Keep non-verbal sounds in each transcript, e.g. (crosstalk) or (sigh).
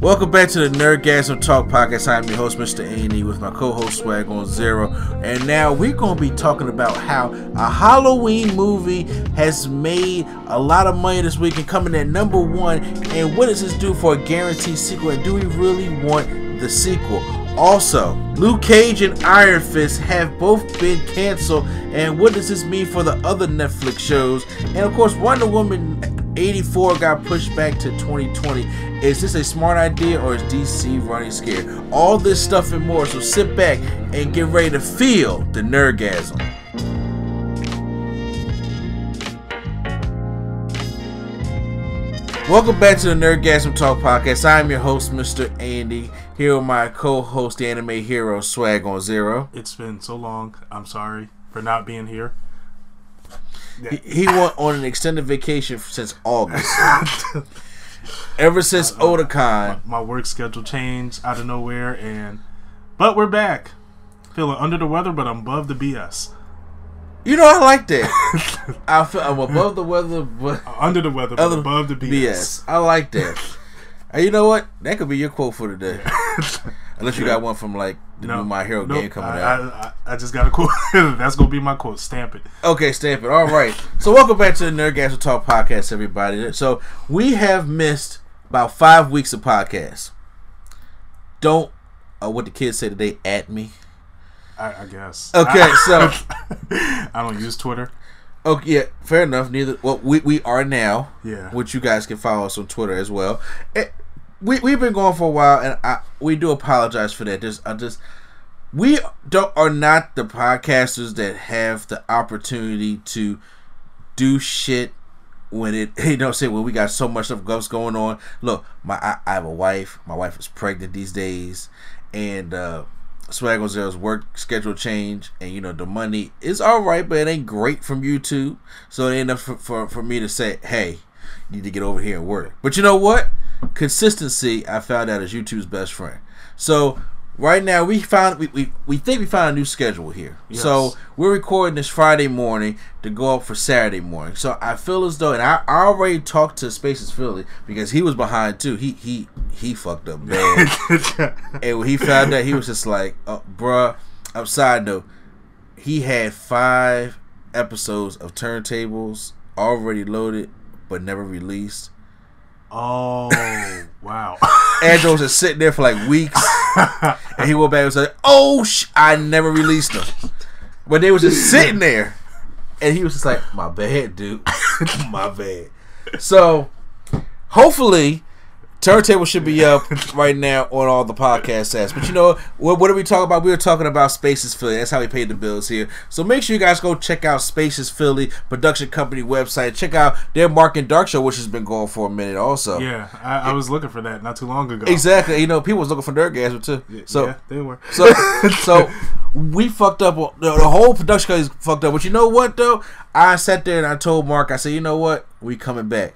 Welcome back to the Nerdgasm Talk Podcast. I'm your host, Mr. Andy, with my co-host Swag on Zero. And now we're going to be talking about how a Halloween movie has made a lot of money this week and coming at number one. And what does this do for a guaranteed sequel? And do we really want the sequel? Also, Luke Cage and Iron Fist have both been canceled. And what does this mean for the other Netflix shows? And of course, Wonder Woman 84 got pushed back to 2020. Is this a smart idea or is DC running scared? All this stuff and more. So sit back and get ready to feel the nerdgasm. Welcome back to the Nerdgasm Talk Podcast. I'm your host, Mr. Andy, here with my co-host, the anime hero Swag on Zero. It's been so long. I'm sorry for not being here. He, he went on an extended vacation since August. (laughs) Ever since uh, Otakon. My, my work schedule changed out of nowhere, and but we're back. Feeling under the weather, but I'm above the BS. You know, I like that. (laughs) I feel I'm above the weather, but Under the weather, but above the BS. BS. I like that. (laughs) and you know what? That could be your quote for today. (laughs) Unless you got one from like the new My Hero nope, game coming I, out. I, I, I just got a quote. (laughs) That's gonna be my quote. Stamp it. Okay, stamp it. All right. So welcome back to the Nerdgasm Talk podcast, everybody. So we have missed about five weeks of podcasts. Don't uh, what the kids say today at me. I, I guess. Okay, so (laughs) I don't use Twitter. okay, yeah, fair enough. Neither well, we we are now. Yeah. Which you guys can follow us on Twitter as well. Eh, we we've been going for a while, and I we do apologize for that. Just I just we don't are not the podcasters that have the opportunity to do shit when it (laughs) you know say when we got so much stuff going on. Look, my I, I have a wife. My wife is pregnant these days, and uh Swag on Zero's work schedule change, and you know the money is all right, but it ain't great from YouTube. So it ended up for, for, for me to say, hey, you need to get over here and work. But you know what? Consistency, I found out is YouTube's best friend. So right now we found we, we, we think we found a new schedule here. Yes. So we're recording this Friday morning to go up for Saturday morning. So I feel as though, and I, I already talked to Spaces Philly because he was behind too. He he he fucked up bad. (laughs) and when he found out, he was just like, uh, "Bruh." Upside note, he had five episodes of turntables already loaded but never released. Oh wow. (laughs) Was just sitting there for like weeks, (laughs) and he went back and said, "Oh, sh- I never released them." But they was just sitting there, and he was just like, "My bad, dude, (laughs) my bad." So, hopefully, turntable should be up right now on all the podcast apps. But you know what? What are we talking about? We were talking about Spaces Philly. That's how we paid the bills here. So make sure you guys go check out Spaces Philly production company website. Check out their Mark and Dark show, which has been going for a minute. Also, yeah, I, I was looking for that not too long ago. Exactly. You know, people was looking for Nerdgasm too. So yeah, they were. so (laughs) so we fucked up. The, whole production is fucked up. But you know what though? I sat there and I told Mark. I said, you know what? We coming back.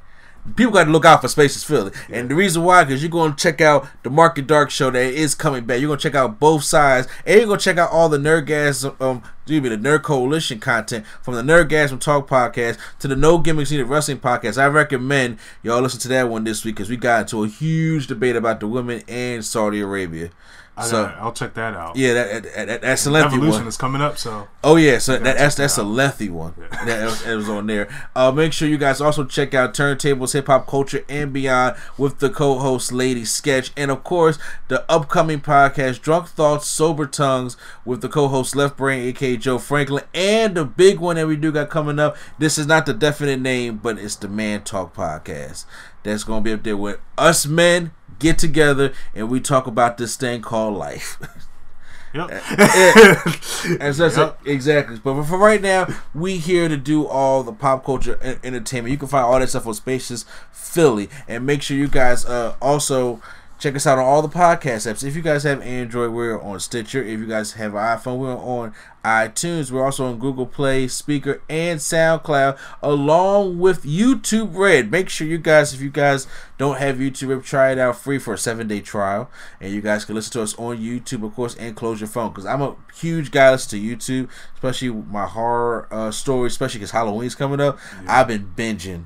People got to look out for Spaces Philly, and the reason why, because you're going to check out the Market Dark show that is coming back. You're going to check out both sides, and you're going to check out all the Nerdgasm, um, excuse me, the Nerd Coalition content from the Nerdgasm Talk podcast to the No Gimmicks Needed Wrestling podcast. I recommend y'all listen to that one this week because we got into a huge debate about the women in Saudi Arabia. I So got, I'll check that out. yeah, that, that, that that's a lengthy Evolution one. is coming up, so Oh yeah, so that, that's that that's a out. lengthy one. That was, that was on there. Uh, make sure you guys also check out Turntables, Hip Hop Culture, and Beyond with the co-host Lady Sketch, and of course the upcoming podcast Drunk Thoughts, Sober Tongues with the co-host Left Brain, aka Joe Franklin, and the big one that we do got coming up. This is not the definite name, but it's the Man Talk podcast. That's gonna be up there with us men get together and we talk about this thing called life. (laughs) yep. (laughs) And so Yep. exactly. But for right now, we here to do all the pop culture en- entertainment. You can find all that stuff on Spacious Philly, and make sure you guys uh, also Check us out on all the podcast apps. If you guys have Android, we're on Stitcher. If you guys have an iPhone, we're on iTunes. We're also on Google Play, Spreaker, and SoundCloud, along with YouTube Red. Make sure you guys, if you guys don't have YouTube Red, try it out free for a seven day trial. And you guys can listen to us on YouTube, of course, and close your phone. Because I'm a huge guy listen to YouTube, especially my horror uh, stories, especially because Halloween's coming up. I've been binging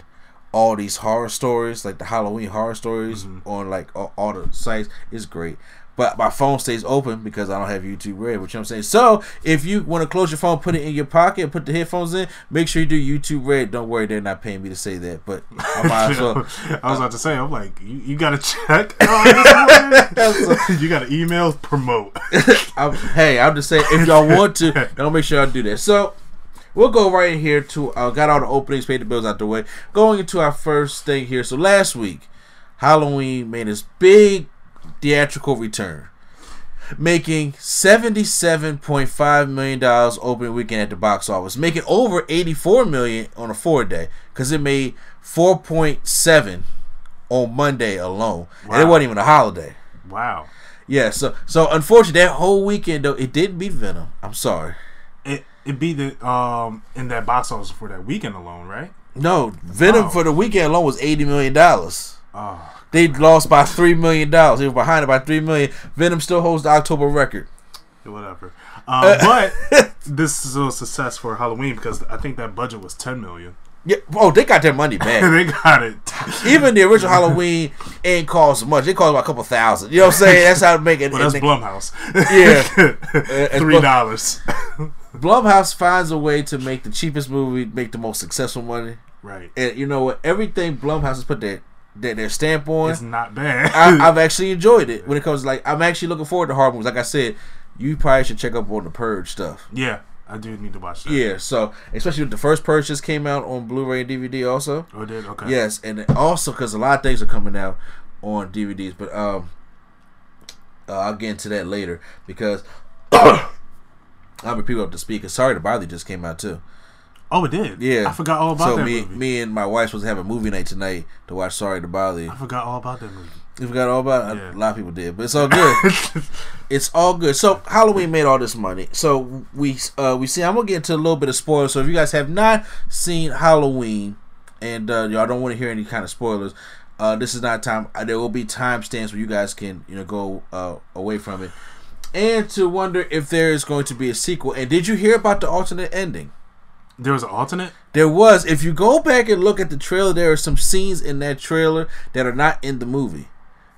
all these horror stories, like the Halloween horror stories Mm-hmm. on like all, all the sites. It's great. But my phone stays open because I don't have YouTube Red, which you know I'm saying. So if you want to close your phone, put it in your pocket, put the headphones in, make sure you do YouTube Red. Don't worry, they're not paying me to say that, but (laughs) I might as well. I was about to say, I'm like, you, you got to check. (laughs) You got to email promote. (laughs) I'm, hey, I'm just saying, if y'all want to, don't make sure I do that. So we'll go right in here to uh, got all the openings, paid the bills out the way. Going into our first thing here. So last week, Halloween made its big theatrical return, making seventy-seven point five million dollars opening weekend at the box office, making over eighty-four million on a four-day because it made four point seven on Monday alone, and it wasn't even a holiday. Wow. Yeah, so so unfortunately that whole weekend though it didn't beat Venom. I'm sorry. It beat the um in that box office for that weekend alone, right? No, Venom Wow. for the weekend alone was eighty million dollars. Oh, They lost by three million dollars. They were behind it by three million. Venom still holds the October record. whatever. Um, but (laughs) this is a success for Halloween because I think that budget was 10 million. Yeah, oh, they got their money back. (laughs) they got it. Even the original Halloween ain't cost much. It cost about a couple thousand. You know what I'm saying? That's how to make it. (laughs) Well, that's Blumhouse. Yeah. Three dollars. Blumhouse finds a way to make the cheapest movie make the most successful money. right. And you know what? Everything Blumhouse has put their their, their stamp on. It's not bad. I, I've (laughs) actually enjoyed it when it comes to like I'm actually looking forward to horror movies. Like I said, you probably should check up on the Purge stuff. yeah, I do need to watch that. Yeah, so especially with the first Purge just came out on Blu-ray and DVD also. Oh, it did? Okay. Yes, and also because a lot of things are coming out on DVDs, but um, uh, I'll get into that later because (coughs) (coughs) I'll be people up to speak. 'cause Sorry to Bother just came out too. Oh, it did? Yeah, I forgot all about so that me, movie. me me and my wife was to have a movie night tonight to watch Sorry to Bother You. I forgot all about that movie. You forgot all about it? Yeah. A lot of people did, but it's all good. (laughs) it's all good. So Halloween made all this money. So we uh we see I'm gonna get into a little bit of spoilers. So if you guys have not seen Halloween and uh, y'all don't want to hear any kind of spoilers, uh this is not time. Uh, there will be timestamps where you guys can you know go uh away from it. And to wonder if there is going to be a sequel. And did you hear about the alternate ending? There was an alternate? There was. If you go back and look at the trailer, there are some scenes in that trailer that are not in the movie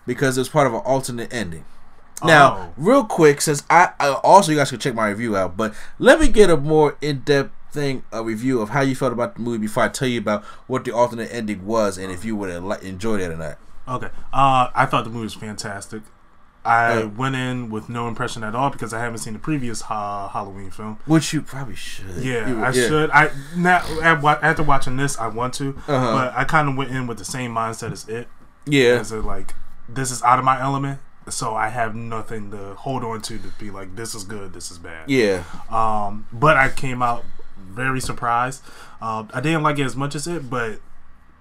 because it's part of an alternate ending. Now, Oh. real quick, since I, I also you guys can check my review out, but let me get a more in depth thing a review of how you felt about the movie before I tell you about what the alternate ending was and if you would have enjoyed it or not. Okay. Uh, I thought the movie was fantastic. I Uh, went in with no impression at all because I haven't seen the previous uh, Halloween film. Which you probably should. Yeah, You- I should. I now after watching this, I want to, Uh-huh. but I kind of went in with the same mindset as it. Yeah. As a, like, this is out of my element, so I have nothing to hold on to to be like, this is good, this is bad. Yeah. Um, but I came out very surprised. Um, I didn't like it as much as it, but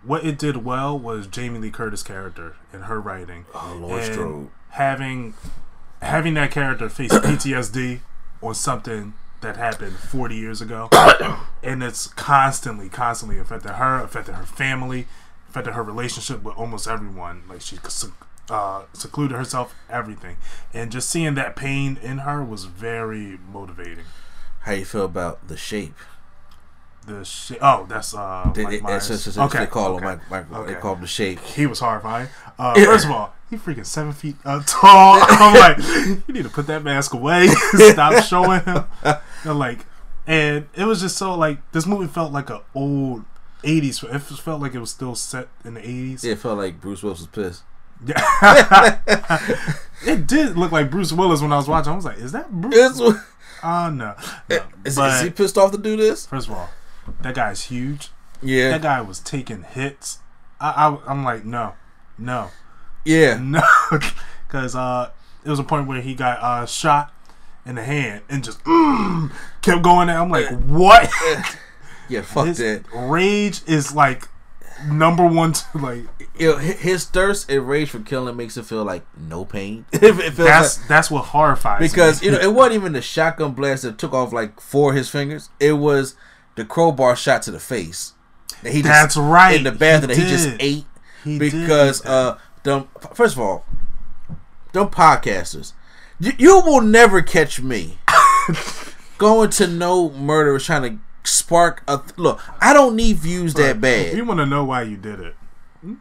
what it did well was Jamie Lee Curtis' character and her writing. Oh, Laurie Strode. Having having that character face (coughs) PTSD or something that happened 40 years ago, (coughs) and it's constantly, constantly affected her, affected her family, affected her relationship with almost everyone. Like she uh, secluded herself, everything, and just seeing that pain in her was very motivating. How you feel about the shape? The shape. Oh, that's uh. They, Mike Myers. that's, that's, that's okay. they call okay. him Mike, Mike, Okay. They call him the shape. He was horrifying. Uh, (coughs) first of all, he freaking seven feet uh, (laughs) tall. I'm like, you need to put that mask away. (laughs) Stop showing him. And like, and it was just so like this movie felt like an old '80s. It felt like it was still set in the '80s. It felt like Bruce Willis was pissed. Yeah, (laughs) it did look like Bruce Willis when I was watching. I was like, is that Bruce? It's- Oh no. no. Is, But is he pissed off to do this? first of all, that guy's huge. Yeah. That guy was taking hits. I, I I'm like, no, no. Yeah. (laughs) No, because uh, it was a point where he got uh, shot in the hand and just mm, kept going. There. I'm like, what? Yeah, (laughs) fuck His that. rage is like number one, t- like his thirst and rage for killing makes it feel like no pain. (laughs) that's like, that's what horrifies because me. you know it wasn't even the shotgun blast that took off like four of his fingers. It was the crowbar shot to the face. That he That's right. In the bathroom that He he just ate He because uh, them first of all, them podcasters, you, you will never catch me (laughs) going to no murder trying to spark a look. I don't need views that bad. You want to know why you did it?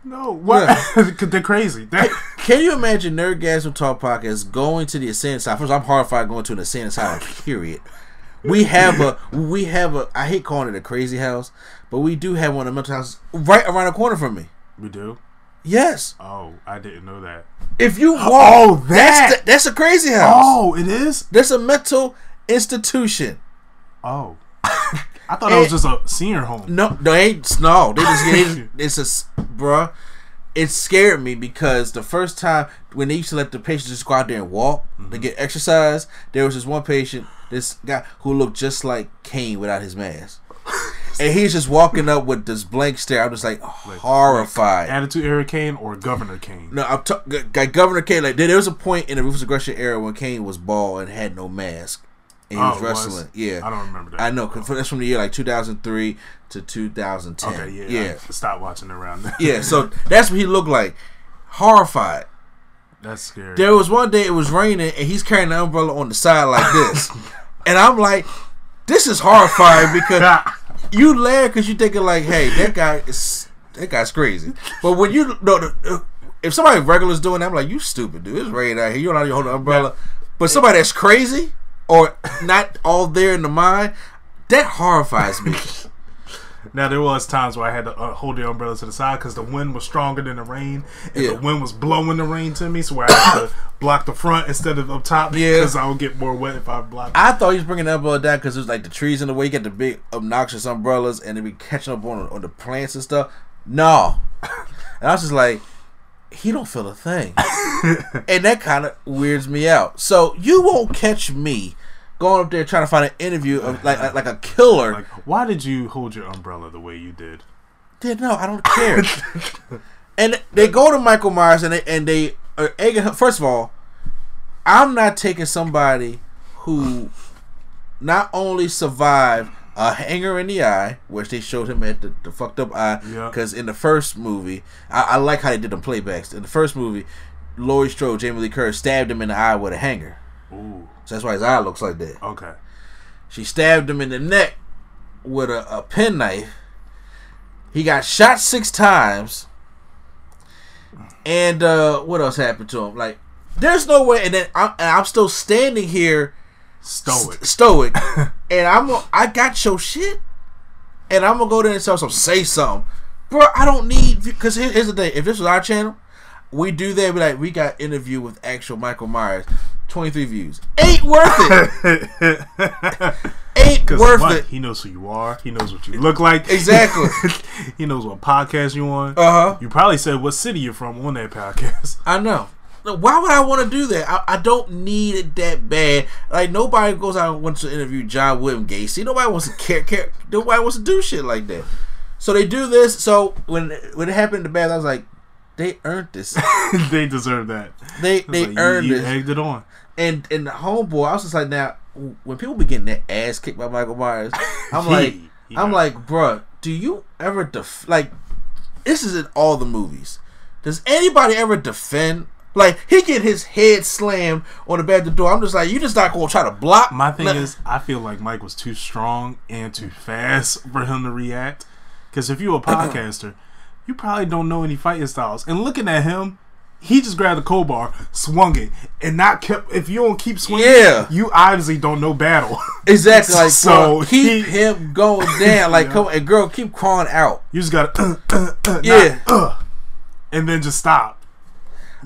No, what? Because (laughs) they're crazy. They- Can you imagine Nerdgasm Talk Podcast going to the insane asylum? First, I'm horrified going to an insane asylum. Period. We have a we have a I hate calling it a crazy house, but we do have one of the mental houses right around the corner from me. we do. Yes, Oh, I didn't know that. if you oh, walk, Oh, that's that! the, that's a crazy house. Oh, it is. That's a mental institution. Oh, (laughs) I thought it was just a senior home. No, no, ain't no. They just (laughs) they, it's a s- bruh. It scared me because the first time when they used to let the patients just go out there and walk to mm-hmm. get exercise, there was this one patient, this guy who looked just like Kane without his mask, and he's just walking up with this blank stare. I'm just like horrified. Attitude Era Kane or Governor Kane. No, I'm t- g- Governor Kane. Like there was a point in the ruthless aggression era when Kane was bald and had no mask, and he Oh, was it was? wrestling. Yeah, I don't remember that. I know. 'cause that's from the year like 2003 to 2010. Okay, yeah, yeah, I stopped watching around. There. yeah. So that's what he looked like, horrified. that's scary. There was one day it was raining and he's carrying the umbrella on the side like this, (laughs) and I'm like, this is horrifying because (laughs) you laugh because you thinking like, hey, that guy is that guy's crazy. But when you know, if somebody regular is doing that, I'm like, you stupid dude. It's raining out here. You don't know how to hold an umbrella. But somebody that's crazy or not all there in the mind, that horrifies me. (laughs) Now there was times where I had to uh, hold the umbrella to the side because the wind was stronger than the rain, and Yeah. the wind was blowing the rain to me, so I had to (coughs) block the front instead of up top Yeah. because I would get more wet if I blocked. I thought he was bringing the umbrella down because it was like the trees in the way. You got the big obnoxious umbrellas and they be catching up on on the plants and stuff. No, (laughs) and I was just like, he don't feel a thing, (laughs) and that kind of weirds me out. So you won't catch me going up there trying to find an interview of like like, a killer. like, why did you hold your umbrella the way you did? Did no, I don't care. and they go to Michael Myers and they and they are egging him. First of all, I'm not taking somebody who not only survived a hanger in the eye, which they showed him at the, the fucked up eye. Yeah. Because in the first movie, I, I like how they did them playbacks. In the first movie, Laurie Strode, Jamie Lee Curtis stabbed him in the eye with a hanger. Ooh, So that's why his eye looks like that. okay. She stabbed him in the neck with a, a penknife. He got shot six times. And uh, what else happened to him? Like, there's no way. And then I'm, and I'm still standing here Stoic. st- stoic, (laughs) and I'm a- I got your shit, and I'm gonna go there and tell some say something, bro. I don't need because here, here's the thing. If this was our channel, we do that. Be like, we got interview with actual Michael Myers, 23 views. Ain't worth it. Ain't (laughs) worth it. He knows who you are. He knows what you look like. Exactly. (laughs) he knows what podcast you on. Uh huh. You probably said what city you're from on that podcast. (laughs) I know. Why would I want to do that? I, I don't need it that bad. Like nobody goes out and wants to interview John William Gacy. Nobody wants to care. care nobody wants to do shit like that. So they do this. So when when it happened the bath, I was like, they earned this. (laughs) they deserve that. They they like, earned you, you egged it on. And and the homeboy, I was just like, now when people be getting their ass kicked by Michael Myers, (laughs) I'm like, he I'm like, bruh, do you ever def like? This is in all the movies. Does anybody ever defend? Like he get his head slammed on the back of the door. I'm just like, you just not gonna try to block. My thing is, I feel like Mike was too strong and too fast for him to react. Because if you're a (clears throat) podcaster, you probably don't know any fighting styles. And looking at him, he just grabbed the crowbar, swung it, and not kept. If you don't keep swinging, Yeah. you obviously don't know battle. (laughs) exactly. Like, So so keep he- him going down. Like, Yeah. come on, and girl, keep crawling out. you just gotta, (clears throat) uh, uh, uh, Yeah. not, uh, and then just stop.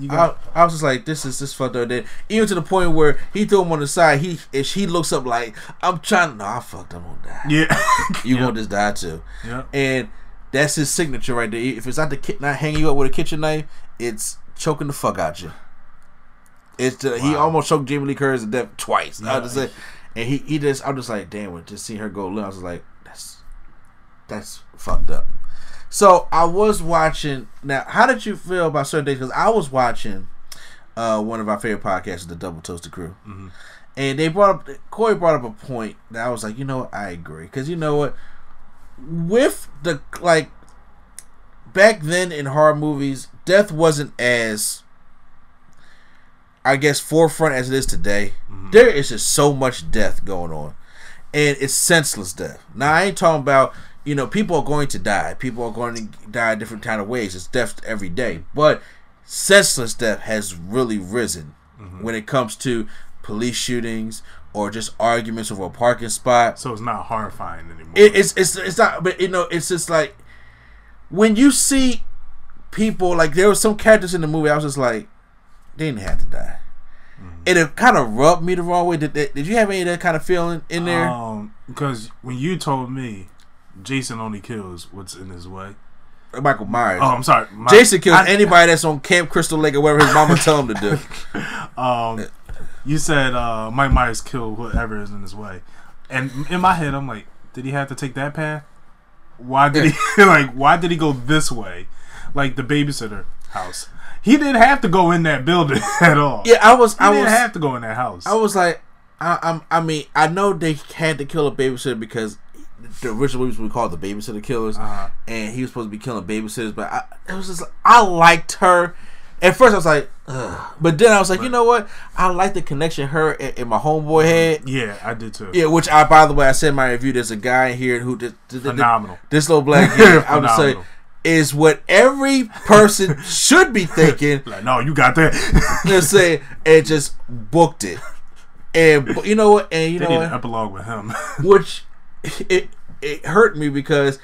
I, I was just like, this is this fucked up. Then even to the point where he threw him on the side. He if she looks up like, I'm trying. No, I fucked. I'm gonna die. yeah, (laughs) You yeah. gonna just die too. yeah. and that's his signature right there. If it's not the ki- not hanging you up with a kitchen knife, it's choking the fuck out you. It's the, he almost choked Jamie Lee Curtis to death twice. I Yeah. just say, and he he just I'm just like damn. Just seeing her go limp, I was like that's that's fucked up. So I was watching. Now, how did you feel about certain days? Because I was watching uh, one of our favorite podcasts, the Double Toasted Crew, and they brought up Korey brought up a point that I was like, you know, what? I agree because you know what, with the like back then in horror movies, death wasn't as I guess forefront as it is today. Mm-hmm. There is just so much death going on, and it's senseless death. Now I ain't talking about you know people are going to die. People are going to die different kind of ways. It's death every day, but senseless death has really risen mm-hmm. when it comes to police shootings or just arguments over a parking spot. So it's not horrifying anymore. It, it's it's it's not, but you know, it's just like when you see people like there were some characters in the movie. I was just like, they didn't have to die. And it kind of rubbed me the wrong way. Did, did, did you have any of that kind of feeling in there? Um, because when you told me Jason only kills what's in his way. Michael Myers. Oh, I'm sorry. My- Jason kills I- anybody that's on Camp Crystal Lake or whatever his mama tell him to do. (laughs) Um, you said uh, Mike Myers killed whoever is in his way, and in my head, I'm like, did he have to take that path? Why did he (laughs) like? Why did he go this way, like the babysitter house? He didn't have to go in that building (laughs) at all. Yeah, I was. he I didn't was. have to go in that house. I was like, I, I'm. I mean, I know they had to kill a babysitter because the original movies we called the babysitter killers, Uh-huh. and he was supposed to be killing babysitters. But I, it was just, I liked her. At first, I was like, Ugh. but then I was like, you know what? I like the connection her and, and my homeboy mm-hmm. had. yeah, I did too. Yeah, which I, by the way, I said in my review. There's a guy here who did, Phenomenal. this little black kid. (laughs) I would say is what every person (laughs) should be thinking. (laughs) Like, no, you got that. Just say and just booked it. And you know what? And you they know need what? an epilogue with him. which it it hurt me because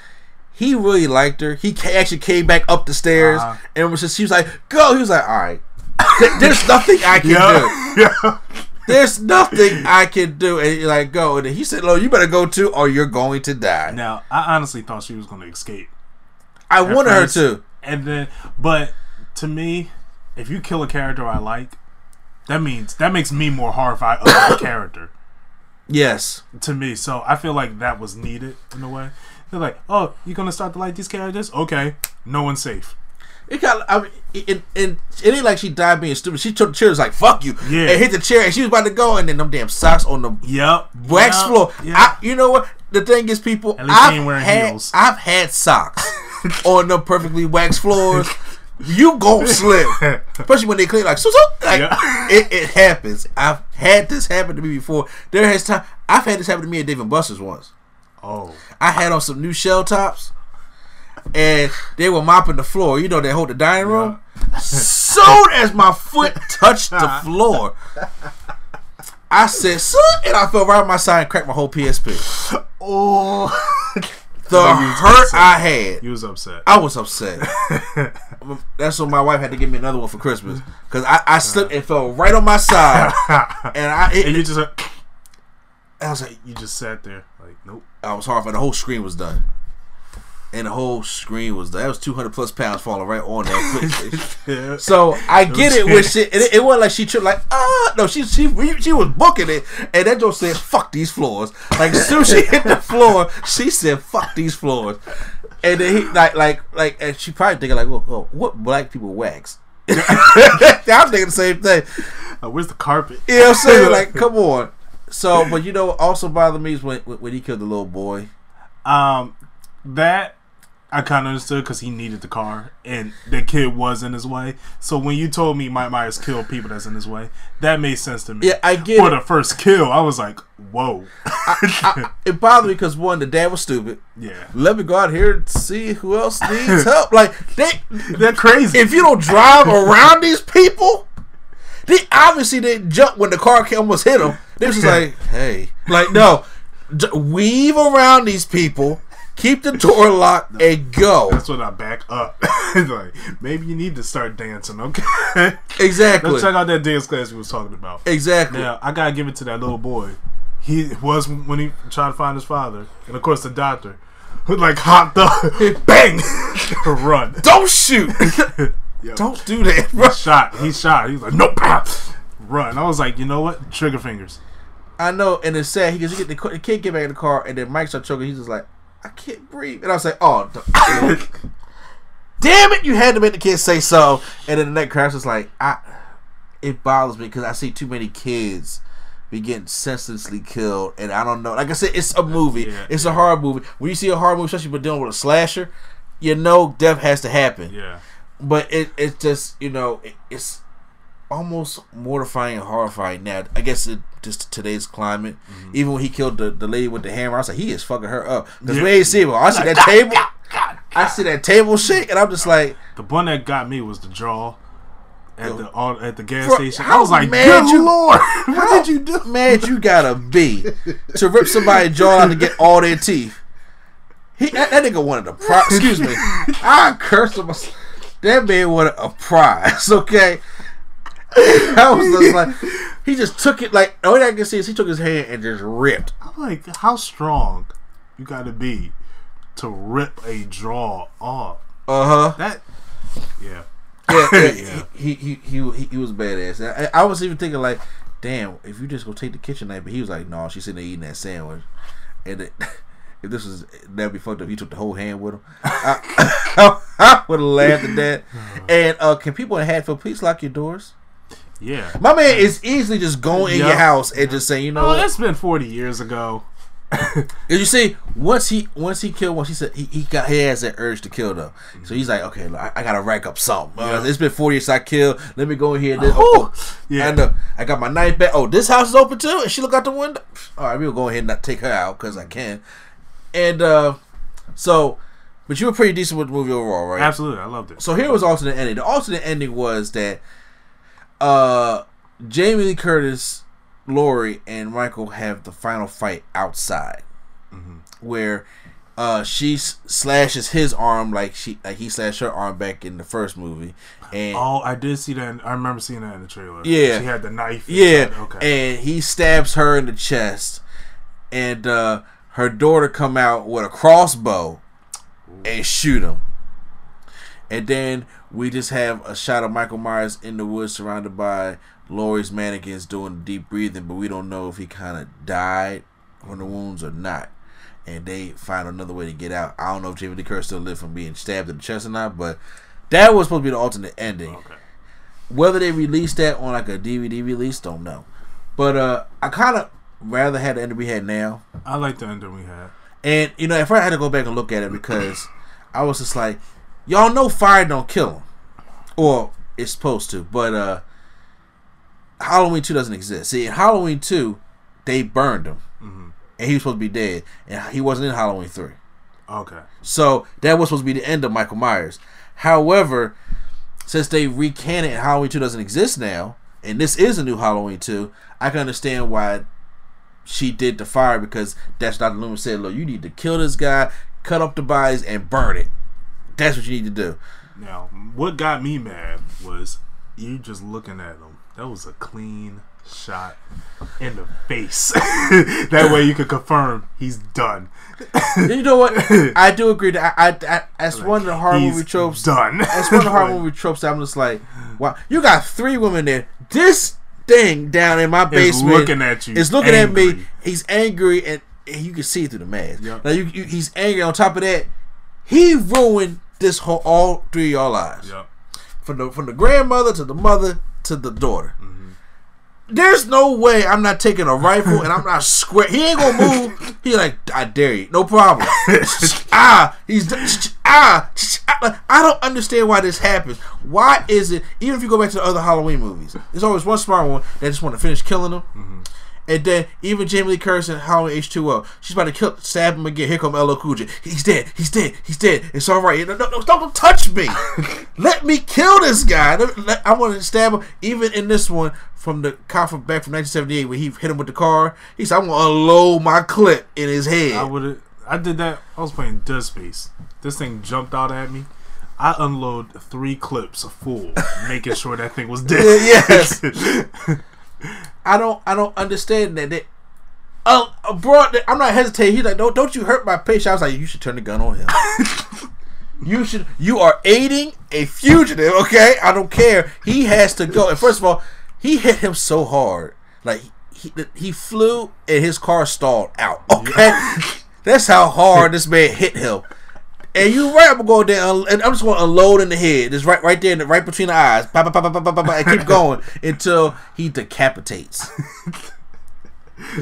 he really liked her. He actually came back up the stairs Uh-huh. and was just she was like, "Go." He was like, "All right." (laughs) There's nothing I can do. yeah, (laughs) yeah. There's nothing I can do. And you're like, go. And he said, "Lo, you better go too, or you're going to die." Now, I honestly thought she was going to escape. I at wanted her to. And then, but to me, if you kill a character I like, that means that makes me more horrified of the (coughs) character. Yes. To me, so I feel like that was needed in a way. They're like, "Oh, you're gonna start to like these characters? Okay, no one's safe." It got. I mean, it, it, it ain't like she died being stupid. She took the chair, was like "fuck you," Yeah. and hit the chair, and she was about to go, and then them damn socks on the Yep, wax yep, floor. yep. I, you know what? The thing is, people. At least she I've ain't wearing had, heels. I've had socks (laughs) on the perfectly waxed floors. You gon' slip, (laughs) especially when they clean like so. so like, Yeah. (laughs) it, it happens. I've had this happen to me before. There has time. I've had this happen to me at Dave and Buster's once. Oh, I had on some new shell toes, and they were mopping the floor. You know, they hold the dining room. (laughs) Soon as my foot touched the (laughs) floor, I said, "Son," and I fell right on my side and cracked my whole PSP. oh, The (laughs) hurt I had, You was upset. I was upset. That's when my wife had to give me another one for Christmas because I, I slipped and fell right on my side, and I it, and you just, Like, I was like, you just sat there like, nope. I was horrified. The whole screen was done. And the whole screen was done. That was 200 plus pounds falling right on that. (laughs) Yeah. so I get it (laughs) with shit. It, it wasn't like she tripped like, ah, no, she, she she was booking it. And that joke said, fuck these floors. Like, as soon as she hit the floor, she said, fuck these floors. And then he, like, like, like, and she probably thinking, like, well, well what black people wax? (laughs) I'm thinking the same thing. Uh, where's the carpet? You know what I'm saying? Like, come on. So, but you know also bothered me is when, when he killed the little boy. Um, that I kind of understood because he needed the car, and the kid was in his way. So when you told me Mike Myers killed people that's in his way, that made sense to me. Yeah, I get For it. the first kill, I was like, "Whoa, I, (laughs) it bothered me because one, the dad was stupid. yeah, Let me go out here and see who else needs (laughs) help. Like they, they're crazy." if you don't drive around these people, they obviously didn't jump when the car almost hit them. They was just like, (laughs) hey, like no, weave around these people, keep the door (laughs) locked, and go. That's when I back up. (laughs) It's like maybe you need to start dancing, okay? Exactly, Let's check out that dance class we was talking about. exactly. Now I gotta give it to that little boy. He was when he tried to find his father, and of course the doctor, who like hopped up, bang, run. Don't shoot. Yo. don't do that, bro. shot. He shot. He's like, nope, (laughs) run. I was like, you know what? Trigger fingers. I know, and it's sad. He goes, he get the, the kid get back in the car, and then Mike starts choking. He's just like, I can't breathe, and I was like, oh, (laughs) damn it, you had to make the kid say so. And then the next crash was like, I, it bothers me because I see too many kids be getting senselessly killed, and I don't know. Like I said, it's a movie. Yeah, it's a horror movie. When you see a horror movie, especially when dealing with a slasher, you know death has to happen. Yeah. But it it's just you know it, it's almost mortifying and horrifying now. I guess it just today's climate. Mm-hmm. Even when he killed the, the lady with the hammer, I was like, he is fucking her up. Because Yeah. we ain't see it. I see that table. I see that table shake, and I'm just like, The one that got me was the draw at Yo. the on, at the gas Bro, station. I was like, good you- lord, (laughs) (laughs) what did you do? mad you gotta be to rip somebody's jaw out to get all their teeth? He that, that nigga wanted to. prize. Excuse me, (laughs) I cursed him. That man wanted a prize. (laughs) Okay, I was just like, he just took it like. All I can see is he took his hand and just ripped. I'm like, how strong you got to be to rip a draw off? Uh huh. That, yeah. Yeah, (laughs) yeah. He, he, he, he, he was badass. I, I was even thinking like, damn, if you just go take the kitchen knife, but he was like, no, she's sitting there eating that sandwich, and it, (laughs) if this was that'd be fucked up. He took the whole hand with him. I, (laughs) I would have laughed at that. (laughs) And uh, can people in Haddonfield please lock your doors? Yeah. My man is easily just going in your house and just saying, you know, Oh, what? that's been 40 years ago. (laughs) Did you see once he once he killed once he said he, he got he has that urge to kill though. So he's like, okay, look, I, I gotta rack up something. Uh, it's been forty years since I killed. Let me go in here. And oh, oh, Yeah. I know. I got my knife back. Oh, this house is open too, and she look out the window. All right, we'll go ahead and not take her out because I can. And uh so, but you were pretty decent with the movie overall, right? Absolutely. I loved it. So here was alternate ending. The alternate ending was that uh Jamie Lee Curtis, Laurie, and Michael have the final fight outside, where uh she slashes his arm like she like he slashed her arm back in the first movie, and Oh, I did see that. in- I remember seeing that in the trailer. Yeah. She had the knife. yeah, inside. Okay. and he stabs her in the chest, and uh her daughter come out with a crossbow and shoot him. And then we just have a shot of Michael Myers in the woods surrounded by Laurie's mannequins doing deep breathing, but we don't know if he kind of died from the wounds or not. And they find another way to get out. I don't know if Jamie Lee Curtis still lived from being stabbed in the chest or not, but that was supposed to be the alternate ending. okay. Whether they released that on like a DVD release, don't know. But uh I kind of rather had the ending we had now. I like the ending we had. And you know, if I had to go back and look at it because I was just like, y'all know fire don't kill him, or it's supposed to, but uh, Halloween two doesn't exist. See, in Halloween two, they burned him, and he was supposed to be dead, and he wasn't in Halloween three. Okay. So that was supposed to be the end of Michael Myers. However, since they recanted Halloween 2 doesn't exist now, and this is a new Halloween 2, I can understand why she did the fire because that's Dr. Loomis said, look, you need to kill this guy, cut up the bodies, and burn it. That's what you need to do. Now, what got me mad was you just looking at him. That was a clean shot in the face. (laughs) that way you could confirm he's done. You know what? (laughs) I do agree that I, I, I that's one of the horror movie tropes. Done. That's one of the horror (laughs) movie tropes that I'm just like, wow, you got three women there. This thing down in my basement looking at you Is looking at me. He's angry, and, and you can see it through the mask. Yep. Now you, you, he's angry. On top of that, he ruined this whole all three of y'all lives. Yep. From the from the grandmother to the mother to the daughter. Mm-hmm. There's no way I'm not taking a rifle and I'm not square. He ain't gonna move. He like, I dare you, no problem. (laughs) ah, he's ah. I don't understand why this happens. Why is it? Even if you go back to the other Halloween movies, there's always one smart one that just want to finish killing them. Mm-hmm. And then even Jamie Lee Curtis in Halloween H2O, she's about to kill, stab him again. Here come LL Cool J. He's dead. He's dead. He's dead. It's all right. No, no, no, don't touch me. (laughs) Let me kill this guy. I want to stab him. Even in this one from the cop from back from 1978 when he hit him with the car, he said, "I'm gonna unload my clip in his head." I would. I did that. I was playing Dead Space. This thing jumped out at me. I unload three clips full, making sure that thing was (laughs) dead. Yes. (laughs) I don't I don't understand that. They, uh, bro, I'm not hesitating. He's like, don't don't you hurt my patient. I was like, you should turn the gun on him. (laughs) you should. You are aiding a fugitive. Okay, I don't care. He has to go. And first of all, he hit him so hard, like he he flew and his car stalled out. Okay, (laughs) that's how hard this man hit him. And you right, I'm gonna go there, and I'm just gonna unload in the head, just right, right there, in the, right between the eyes, pop, pop, pop, pop, pop, pop, and keep (laughs) going until he decapitates. (laughs)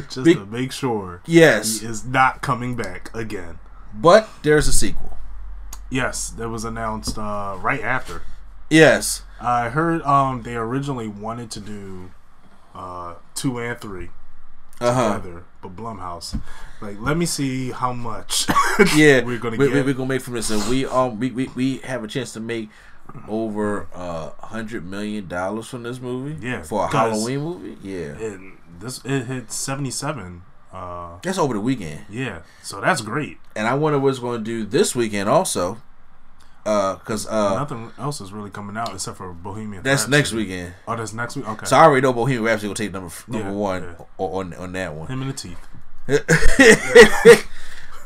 Just Be- to make sure Yes, he is not coming back again. but there's a sequel. Yes, that was announced uh, right after. Yes, I heard um they originally wanted to do uh two and three uh huh. together, but Blumhouse like let me see how much (laughs) Yeah, we're gonna we, get. we, are gonna make from this, and we um we, we, we have a chance to make over uh hundred million dollars from this movie. Yeah, for a Halloween movie. Yeah, and this it hit seventy seven. Uh, that's over the weekend, yeah, so that's great. and I wonder what it's going to do this weekend also. Uh, cause uh, Nothing else is really coming out except for Bohemian. that's Rhapsody. next weekend. Oh, that's next week. Okay, So I already know Bohemian Rhapsody will take number number Yeah, one yeah. on on that one. him in the teeth. (laughs)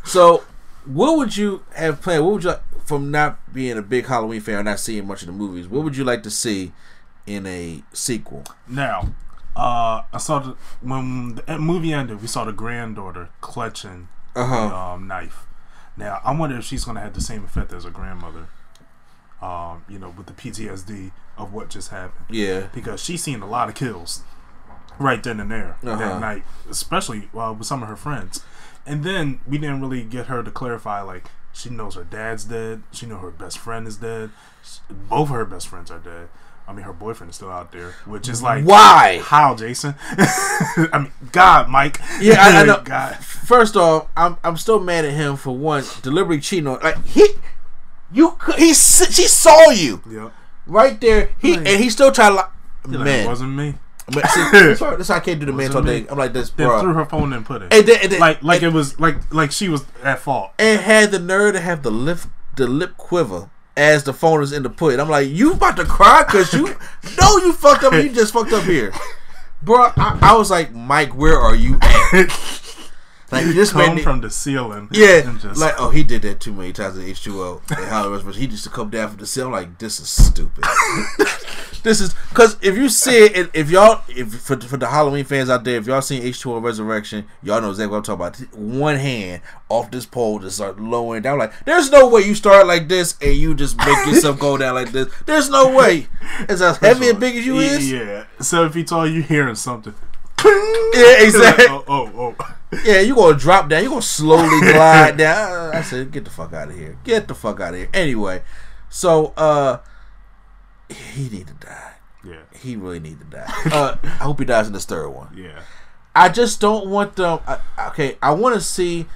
so, what would you have planned? What would you like, from not being a big Halloween fan or not seeing much of the movies? What would you like to see in a sequel? Now, uh, I saw the when the movie ended. We saw the granddaughter clutching Uh the um, knife. Now, I wonder if she's going to have the same effect as her grandmother. Um, you know, with the PTSD of what just happened, Yeah. because she's seen a lot of kills right then and there Uh-huh. that night, especially uh, with some of her friends. And then we didn't really get her to clarify like she knows her dad's dead. She know her best friend is dead. Both of her best friends are dead. I mean, her boyfriend is still out there, which is like Why? how, Jason? (laughs) I mean, God, Mike. Yeah, I, I know. (laughs) God. First off, I'm I'm still mad at him for one deliberately cheating on. Like he, you, could- he, she saw you Yep. right there. He Like- and he still trying to. Like, Like, man, it wasn't me. But see, (laughs) that's, why, that's why I can't do the man Wasn't all me. day. I'm like this, Then bro. threw her phone and put it. And then, and then, like, like and, it was like, like she was at fault. and had the nerve to have the lip, the lip quiver as the phone is in the put. I'm like, you about to cry because you (laughs) know you fucked up. You just fucked up here, bro. I, I was like, Mike, where are you at? (laughs) Like this man, Come from the ceiling. yeah, and just, like oh, he did that too many times in H2O and how it was, but he used to come down from the ceiling. Like, this is stupid. (laughs) this is because if you see it, if- y'all, if for, for the Halloween fans out there, if y'all seen H2O Resurrection, y'all know exactly what I'm talking about. One hand off this pole to start lowering down. Like, there's no way you start like this and you just make yourself go down like this. There's no way. It's as heavy and big as you yeah, is. Yeah. So if he told you hearing something, Yeah, exactly. oh, oh, oh. Yeah, you're gonna drop down. You're gonna slowly glide down. I said, get the fuck out of here. Get the fuck out of here. Anyway, so uh, he need to die. Yeah. He really need to die. (laughs) Uh, I hope he dies in this third one. Yeah. I just don't want them. I, okay, I want to see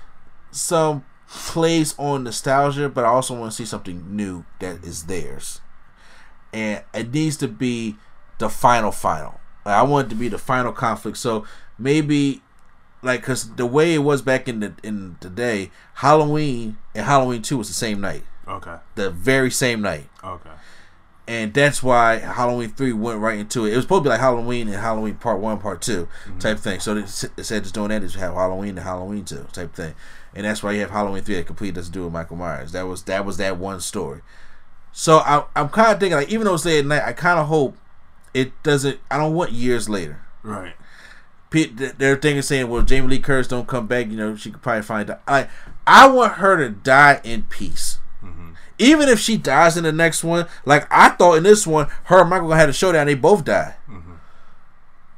some plays on nostalgia, but I also want to see something new that is theirs, and it needs to be the final final. Like, I want it to be the final conflict. So maybe, like, cause the way it was back in the in the day, Halloween and Halloween Two was the same night, Okay. the very same night Okay. And that's why Halloween three went right into it. It was supposed to be like Halloween and Halloween Part One, Part 2 mm-hmm. type thing. So they said just doing that is have Halloween and Halloween two type thing, and that's why you have Halloween three that completely doesn't do with Michael Myers. That was that was that one story. So I, I'm kind of thinking like even though it's late at night, I kind of hope it doesn't. I don't want years later. Right. They're thinking saying, well, Jamie Lee Curtis don't come back. You know, she could probably find. out. Like I want her to die in peace. Even if she dies in the next one, like I thought in this one, her and Michael had a showdown. They both die.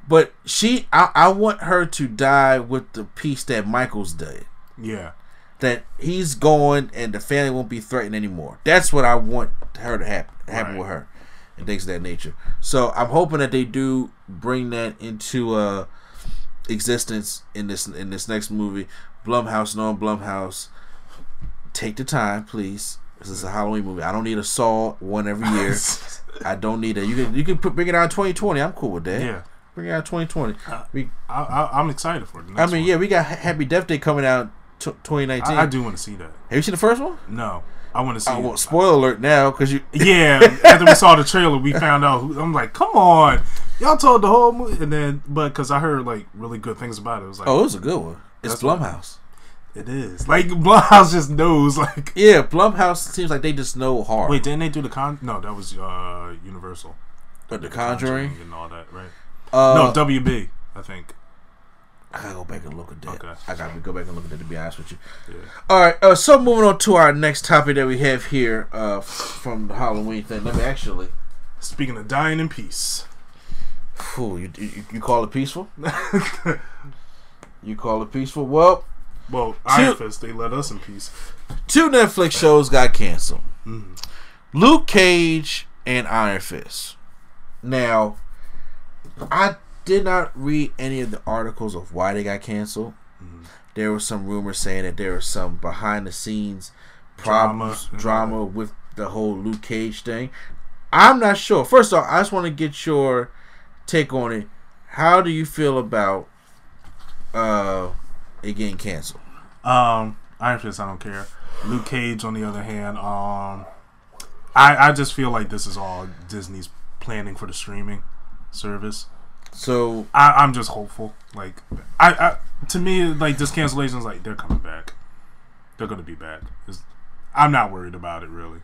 But she, I, I want her to die with the peace that Michael's did. Yeah. That he's going and the family won't be threatened anymore. That's what I want her to happen happen Right. with her, and things of that nature. So I'm hoping that they do bring that into uh existence in this in this next movie. Blumhouse, no Blumhouse, take the time, please. This is a Halloween movie. I don't need a Saw one every year. (laughs) I don't need that. You can you can put, bring it out in 2020. I'm cool with that. Yeah. Bring it out in 2020. We, I, I, I'm excited for it. I mean, one. yeah, we got Happy Death Day coming out t- 2019. I, I do want to see that. Have you seen the first one? No, I want to see. Uh, well, it. spoiler alert now, because you. (laughs) yeah, after we saw the trailer, we found out. Who, I'm like, come on, y'all told the whole movie, and then, but because I heard like really good things about it, it was like, Oh, it was a good one. It's Blumhouse. It is. Like Blumhouse just knows. Like, Yeah, Blumhouse seems like they just know hard. wait, didn't they do the con? No, that was uh Universal. but The Conjuring. and all that, right? Uh, no, WB. I think. I gotta go back and look at that. Okay. I gotta go back and look at that to be honest with you. Yeah. All right. Uh, so moving on to our next topic that we have here uh, from the Halloween thing. Let me actually. Speaking of dying in peace, Ooh, you, you you call it peaceful? (laughs) you call it peaceful? Well, well, Iron Fist, they let us in peace. two Netflix shows got canceled. Mm-hmm. Luke Cage and Iron Fist. Now, I did not read any of the articles of why they got canceled. Mm-hmm. There was some rumors saying that there was some behind the scenes problems, Drama. Uh, drama, with the whole Luke Cage thing. I'm not sure. First off, I just want to get your take on it. How do you feel about uh it getting canceled? Um, Iron Fist, I don't care. Luke Cage, on the other hand, um, I I just feel like this is all Disney's planning for the streaming service. So I, I'm just hopeful. Like I, I to me, like this cancellation is like they're coming back. They're gonna be back. It's, I'm not worried about it really.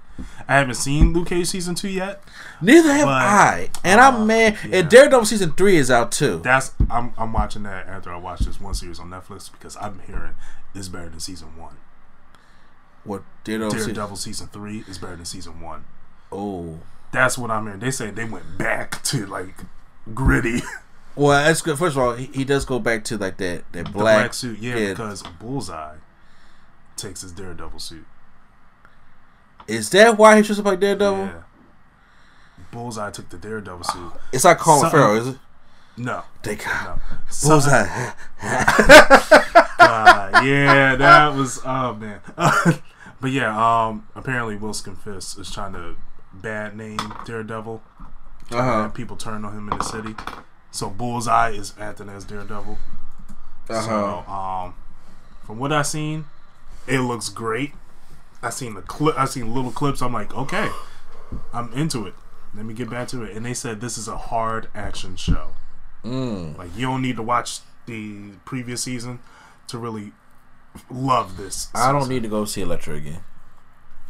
I haven't seen Luke Cage season two yet. Neither have But, I, and uh, I'm mad. yeah. And Daredevil season three is out too. That's I'm I'm watching that after I watch this one series on Netflix because I'm hearing it's better than season one. What Daredevil? season- Daredevil season three is better than season one. Oh, That's what I'm hearing. They say they went back to like gritty (laughs) well, that's good. First of all, he, he does go back to like that that black, black suit. Yeah, because Bullseye takes his Daredevil suit. Is that why he dressed up like Daredevil? Yeah. Bullseye took the Daredevil suit. It's like Colin Something- Farrell, is it? No, They got no. bullseye. Uh, (laughs) yeah, that was oh man. (laughs) but yeah, um, apparently Will Fisk is trying to bad name Daredevil. Uh Uh, huh. people turn on him in the city. So Bullseye is acting as Daredevil. Uh So, um, from what I've seen, it looks great. I seen the clip. I seen little clips. I'm like, okay, I'm into it. Let me get back to it. And they said this is a hard action show. Mm. Like you don't need to watch the previous season to really love this. I don't need to go see Elektra again.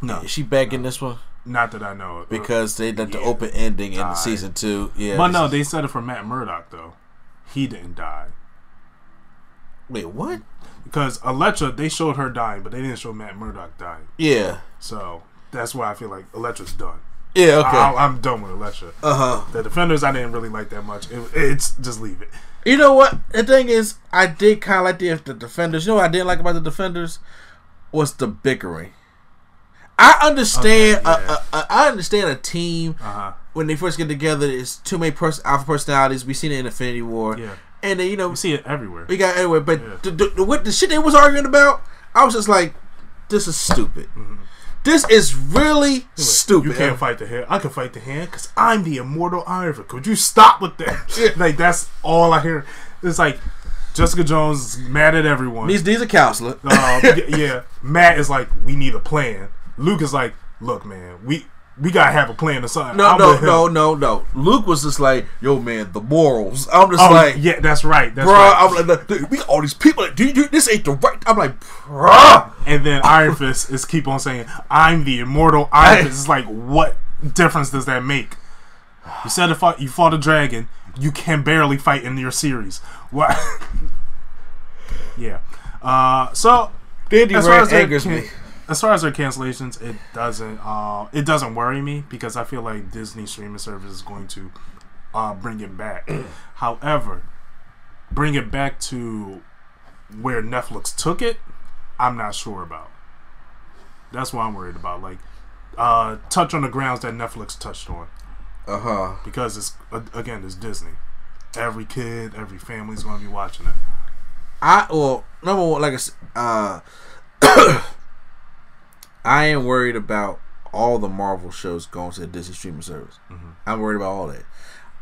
no, Is she back in this one? not that I know. Because they did the open ending in season two. Yeah. but no, they said it for Matt Murdock though. He didn't die Wait, what? because Elektra they showed her dying, but they didn't show Matt Murdock dying. Yeah. So that's why I feel like Elektra's done. Yeah. Okay. I, I'm done with Elektra. Uh huh. The Defenders I didn't really like that much. It, it's just leave it. You know what? The thing is, I did kind of like the, the defenders. You know what I didn't like about the defenders was the bickering. I understand. Okay, yeah. a, a, a, I understand a team Uh huh. when they first get together. It's too many pers- alpha personalities. We seen it in Infinity War. Yeah. And then you know You see it everywhere. we got anyway. But Yeah. the, the, the, what the shit they was arguing about, I was just like, this is stupid. Mm-hmm. This is really stupid. You can't fight the hand. I can fight the hand because I'm the immortal Iron. Could you stop with that? (laughs) (laughs) like that's all I hear. It's like Jessica Jones is mad at everyone. He's, he's a counselor. (laughs) Uh, yeah, Matt is like, we need a plan. Luke is like, look, man, we we gotta have a plan or something. No, I'm no, no, no, no. Luke was just like, yo, man, the morals. I'm just Oh, like, yeah, that's right. That's bro, right. I'm like, dude, we got all these people. Like, dude, dude, this ain't the right. I'm like, bruh. and then Iron Fist is keep on saying, "I'm the immortal Iron Hey. Fist." It's like, what difference does that make? You said if you fought a dragon, you can barely fight in your series. What? (laughs) yeah. Uh, so far Rand as angers me. As far as their cancellations, it doesn't. Uh, it doesn't worry me because I feel like Disney streaming service is going to uh, bring it back. (clears throat) However, bring it back to where Netflix took it, I'm not sure about. That's what I'm worried about. Like, uh, touch on the grounds that Netflix touched on Uh huh. because it's again it's Disney. Every kid, every family's going to be watching it. I well, number one, like I said, uh, I am worried about all the Marvel shows going to the Disney streaming service. Mm-hmm. I'm worried about all that.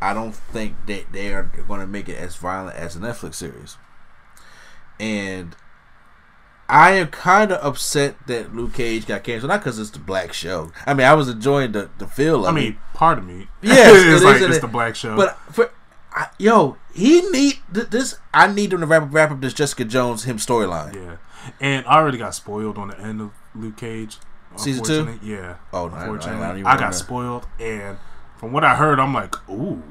I don't think that they are going to make it as violent as a Netflix series. And I am kind of upset that Luke Cage got canceled. Not because it's the black show. I mean, I was enjoying the, the feel of I it. mean, part of me, (laughs) Yeah, it's it like it's it- the black show. But for I, yo, he need this. I need him to wrap, wrap up this Jessica Jones him storyline. Yeah, and I already got spoiled on the end of Luke Cage. Season two? unfortunately. Yeah. Oh, no, I- I- I unfortunately, I, got remember. spoiled, and from what I heard, I'm like, ooh,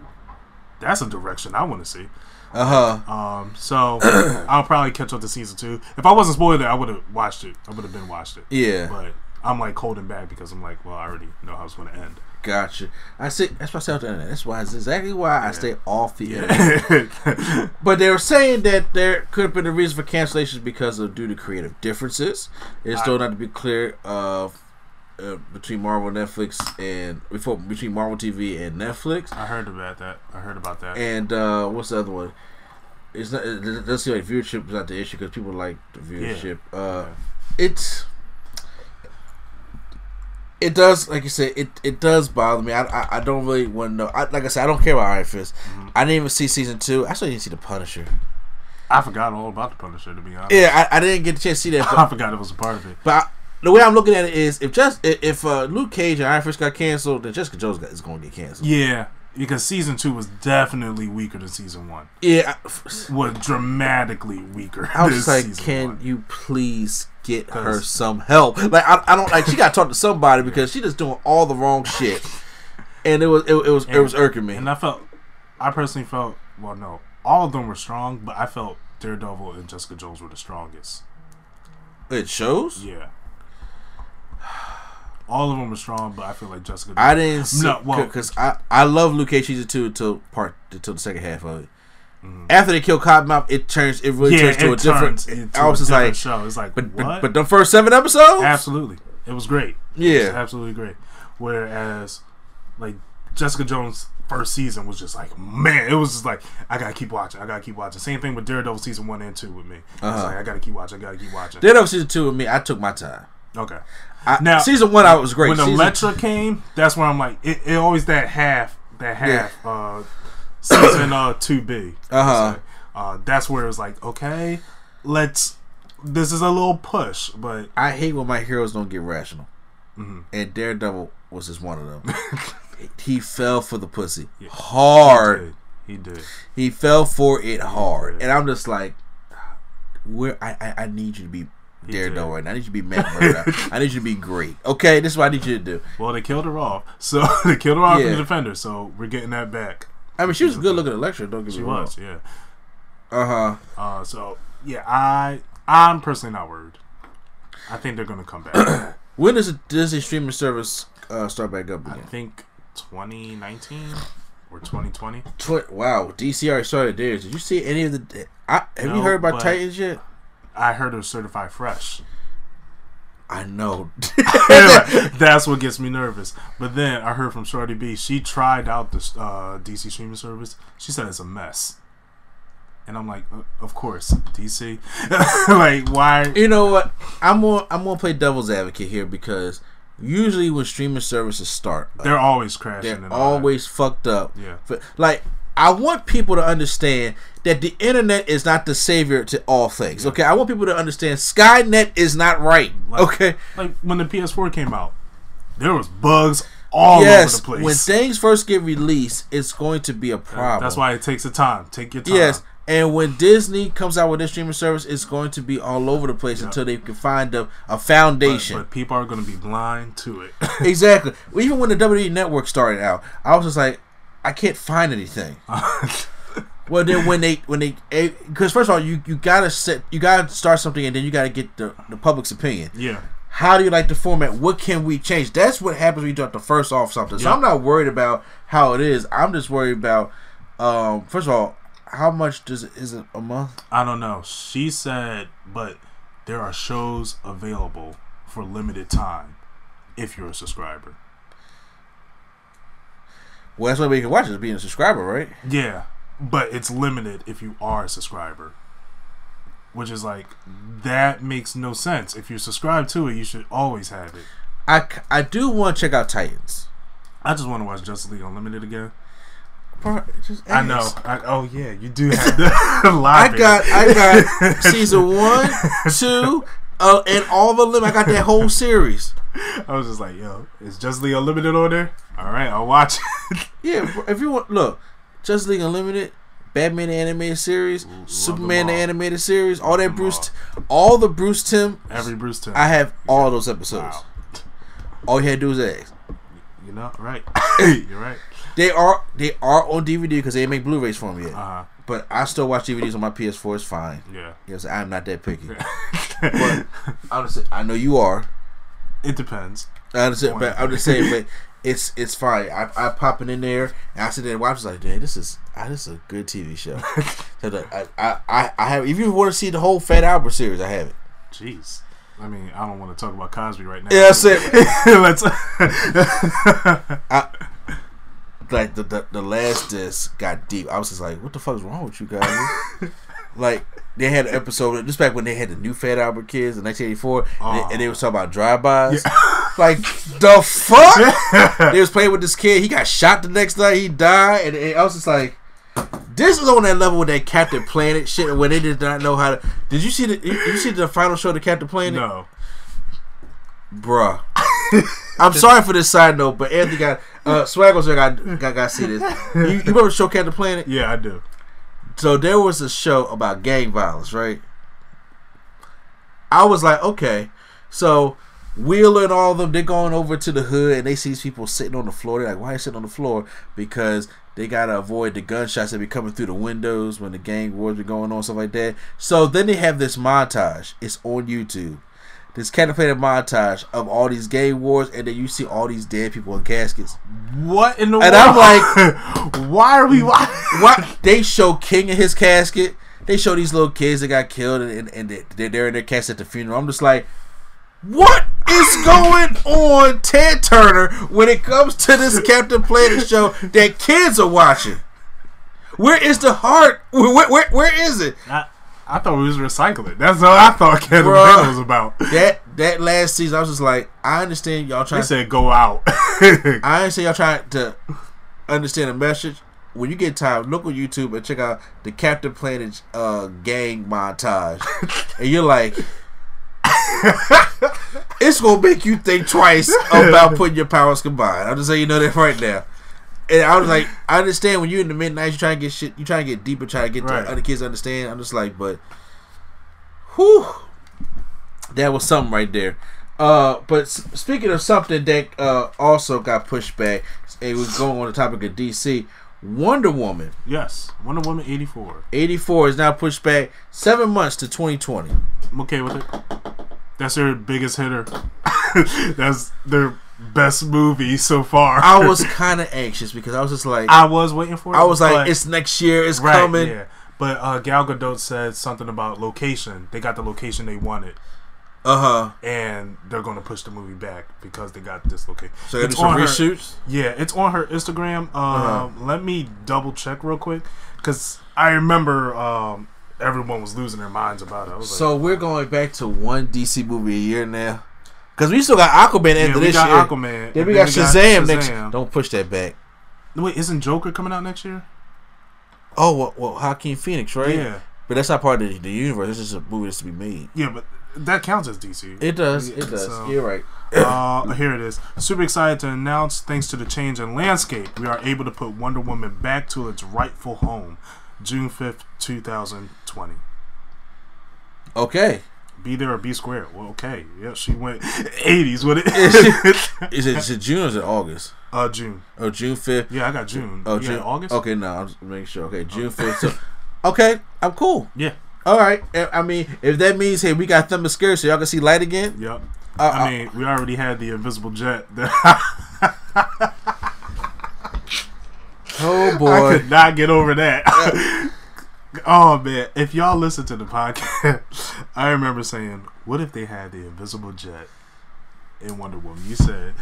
that's a direction I want to see. Uh huh. Um, so (clears throat) I'll probably catch up to season two. If I wasn't spoiled, I would have watched it. I would have been watched it. Yeah. But I'm like holding back because I'm like, well, I already know how it's going to end. Gotcha. I see. That's why I stay off the internet. That's why. That's exactly why I stay off the internet. (laughs) But they were saying that there could have been a reason for cancellations because of due to creative differences. It's still not to be clear of uh, between Marvel, Netflix, and before between Marvel TV and Netflix. I heard about that. I heard about that. And uh, what's the other one? It's not. It doesn't seem like viewership is not the issue because people like the viewership. Uh, it's. It does, like you said, it, it does bother me. I, I, I don't really want to know. I, like I said, I don't care about Iron Fist. I didn't even see season two. I still didn't see the Punisher. I forgot all about the Punisher to be honest. Yeah, I, I didn't get a chance to see that. (laughs) I forgot it was a part of it. but I, the way I'm looking at it is, if just if, if uh, Luke Cage and Iron Fist got canceled, then Jessica Jones got, is going to get canceled. Yeah, because season two was definitely weaker than season one. Yeah, Was dramatically weaker. I was like, can one. you please get her some help? Like, I, I don't like. She got to talk to somebody because she just doing all the wrong shit, and it was it, it was it was irking me. And I felt, I personally felt, well, no, all of them were strong, but I felt Daredevil and Jessica Jones were the strongest. It shows. Yeah. All of them are strong, but I feel like Jessica. I didn't see No, well- because I I love Luke Cage season two until part until the second half of it. Mm-hmm. After they kill Cottonmouth, it turns it really turns to a different. into I was a just different like, show. It's like, but, but but the first seven episodes, absolutely, it was great. It was yeah, absolutely great. Whereas, like Jessica Jones' first season was just like, man, it was just like I gotta keep watching. I gotta keep watching. Same thing with Daredevil season one and two with me. Uh-huh. like I gotta keep watching. I gotta keep watching. Daredevil season two with me, I took my time. Okay. I, Now, season one, I was great. When Season- Elektra came, that's when I'm like, it, it always that half, that half, uh, season uh two B. Uh-huh. Uh, that's where it was like, okay, let's. This is a little push, but I hate when my heroes don't get rational, Mm-hmm. and Daredevil was just one of them. (laughs) he fell for the pussy he hard. did. He did. He fell for it hard, and I'm just like, where I I, I need you to be He Daredevil did. right now. I need you to be Matt Murdock. (laughs) I need you to be great. Okay, this is what I need you to do. Well, they killed her off, (laughs) so they killed her off Yeah. from the Defender. So we're getting that back. I mean, she was a good looking Elektra. Don't get She me wrong. She was, yeah. Uh huh. Uh, so yeah, I I'm personally not worried. I think they're gonna come back. (clears throat) When does the Disney streaming service uh, start back up I think 2019 or 2020. Tw- wow, DC already started theirs. Did you see any of the? I, have you heard about Titans yet? I heard it was certified fresh. I know. (laughs) That's what gets me nervous. But then I heard from Shorty B. She tried out the uh, DC streaming service. She said it's a mess. And I'm like, uh, of course, DC. (laughs) like, why? you know what? I'm gonna I'm gonna play devil's advocate here because usually when streaming services start, They're always crashing. they're and all that. always fucked up. Yeah. But, like I want people to understand that the internet is not the savior to all things. Okay, I want people to understand Skynet is not right. Like- okay. Like when the PS4 came out, there was bugs all yes, over the place. when things first get released, it's going to be a problem. That's why it takes a time. Take your time. Yes, and when Disney comes out with their streaming service, it's going to be all over the place until they can find a, a foundation. but people are going to be blind to it. (laughs) exactly. Even when the WWE Network started out, I was just like, I can't find anything. (laughs) well, then when they when they because first of all, you you gotta set you gotta start something and then you gotta get the the public's opinion. yeah. How do you like the format? What can we change? That's what happens when you start the first off something. So Yeah. I'm not worried about how it is. I'm just worried about um first of all, how much does it is it a month? I don't know. She said, but there are shows available for limited time if you're a subscriber. Well, that's why we can watch it, is being a subscriber, right? Yeah, but it's limited if you are a subscriber. Which is like that makes no sense. If you're subscribed to it, you should always have it. i, I do want to check out Titans. I just want to watch Justice League Unlimited again. Just I know. I, oh yeah, you do have the (laughs) live. I got I got (laughs) season one, two, uh, and all the lim. I got that whole series. I was just like, yo, is Justice League Unlimited on there? All right, I'll watch it. Yeah, if you want, look, Justice League Unlimited, Batman the animated series, Superman the animated series, all that Bruce, all the Bruce Timm. Every Bruce Timm. I have all those episodes. Wow. All you had to do was ask. You know, right? (coughs) You're right. They are they are on DVD because they make Blu-rays for them yet. Uh-huh. But I still watch DVDs on my PS4. It's fine. Yeah. Yes, I'm not that picky. but (laughs) honestly, I know you are. It depends. I understand, but I'm just saying, but (laughs) it's it's fine. I I pop it in there and I sit there and watch. It's like, damn, this is ah, this is a good TV show. (laughs) so the, I, I I I have. If you want to see the whole Fat Albert series, I have it. Jeez. I mean, I don't want to talk about Cosby right now. Yeah, that's it. (laughs) Let's. (laughs) I, like the, the the last disc got deep. I was just like, what the fuck is wrong with you guys? Like they had an episode just back when they had the new Fat Albert kids in 1984, and, and they was talking about drive-bys. (laughs) like the fuck? they was playing with this kid. He got shot the next night. He died, and, and I was just like. This is on that level with that Captain Planet shit when they did not know how to. Did you see the? You see the final show of Captain Planet? no. bruh. (laughs) I'm sorry for this side note, but Anthony got uh, Swaggles got got got see this. You, you remember the show Captain Planet? Yeah, I do. So there was a show about gang violence, right? I was like, okay, so Wheeler and all of them, they're going over to the hood and they see these people sitting on the floor. They're like, why are you sitting on the floor? Because they gotta avoid the gunshots that be coming through the windows when the gang wars be going on, stuff like that. So then they have this montage. It's on YouTube. This contemplated montage of all these gang wars, and then you see all these dead people in caskets. What in the And world? And I'm like, (laughs) why are we? Why? What they show King in his casket. They show these little kids that got killed and, and they- they're in their casket at the funeral. I'm just like, what is going on, Ted Turner, when it comes to this Captain Planet show that kids are watching? Where is the heart? Where, where, where, where is it? I, I thought we was recycling. That's all I thought Bruh. Planet was about. That that last season, I was just like, I understand y'all They trying. said go out. (laughs) I understand y'all trying to understand the message. When you get time, look on YouTube and check out the Captain Planet uh, gang montage, (laughs) and you're like, it's gonna make you think twice about putting your powers combined. I'm just saying you know that right now. And I was like, I understand when you're in the midnight, you trying to get shit, you trying to get deeper, trying to get Right. the other kids to understand. I'm just like, but, whew, that was something right there. Uh, but s- speaking of something that uh, also got pushed back, it was going on the topic of DC. Wonder Woman yes, Wonder Woman eighty four. 84 is now pushed back seven months to 2020. I'm okay with it. That's their biggest hitter. (laughs) That's their best movie so far. I (laughs) was kind of anxious because I was just like, I was waiting for it. I was like, it's next year, it's right, coming. Yeah. But uh, Gal Gadot said something about location. They got the location they wanted, Uh huh. and they're going to push the movie back because they got this location. So It's on her- reshoots. Yeah, it's on her Instagram. Um, Uh-huh. Let me double check real quick because I remember um, everyone was losing their minds about it. I was So we're going back to one DC movie a year now. Because we still got Aquaman end yeah, of we this got year. Aquaman. Then and we got Shazam, next. Shazam. Don't push that back. Wait, isn't Joker coming out next year? Oh, well, well Joaquin Phoenix, right? Yeah, But that's not part of the, the universe. It's just a movie that's to be made. yeah, but that counts as DC. It does. It does. so- You're right. uh, (coughs) here it is. Super excited to announce, thanks to the change in landscape, we are able to put Wonder Woman back to its rightful home, June fifth, two thousand twenty. Okay. Be there or be square. Well, okay. Yeah, she went (laughs) eighties with it. (laughs) (laughs) Is it, is it June or is it August? uh, June. Oh, June 5th. Yeah, I got June. Oh, You June. August. Okay, no, I'm just making sure. Okay, June 5th. So, okay, I'm cool. Yeah. All right. I I mean, if that means, hey, we got Thunder Scare so y'all can see light again. Yep. Uh, I mean, we already had the invisible jet. Oh, boy. I could not get over that. Oh man, if y'all listen to the podcast, (laughs) I remember saying, "What if they had the invisible jet in Wonder Woman?" You said,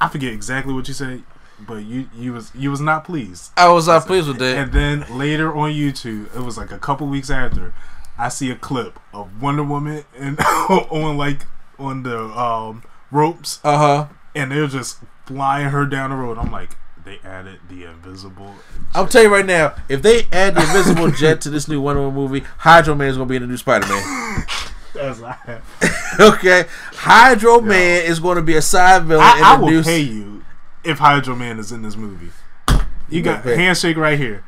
I forget exactly what you said, but you you was you was not pleased. I was not pleased with that. And then later on YouTube, it was like a couple weeks after, I see a clip of Wonder Woman and (laughs) on like on the um, ropes, Uh huh. and they're just flying her down the road. I'm like, they added the invisible. I'll tell you right now, if they add the Invisible Jet to this new Wonder Woman movie, Hydro Man is going to be in the new Spider Man. (laughs) I (laughs) okay? Hydro Man is going to be a side villain I, I will new. pay you if Hydro Man is in this movie. You got will pay. handshake right here.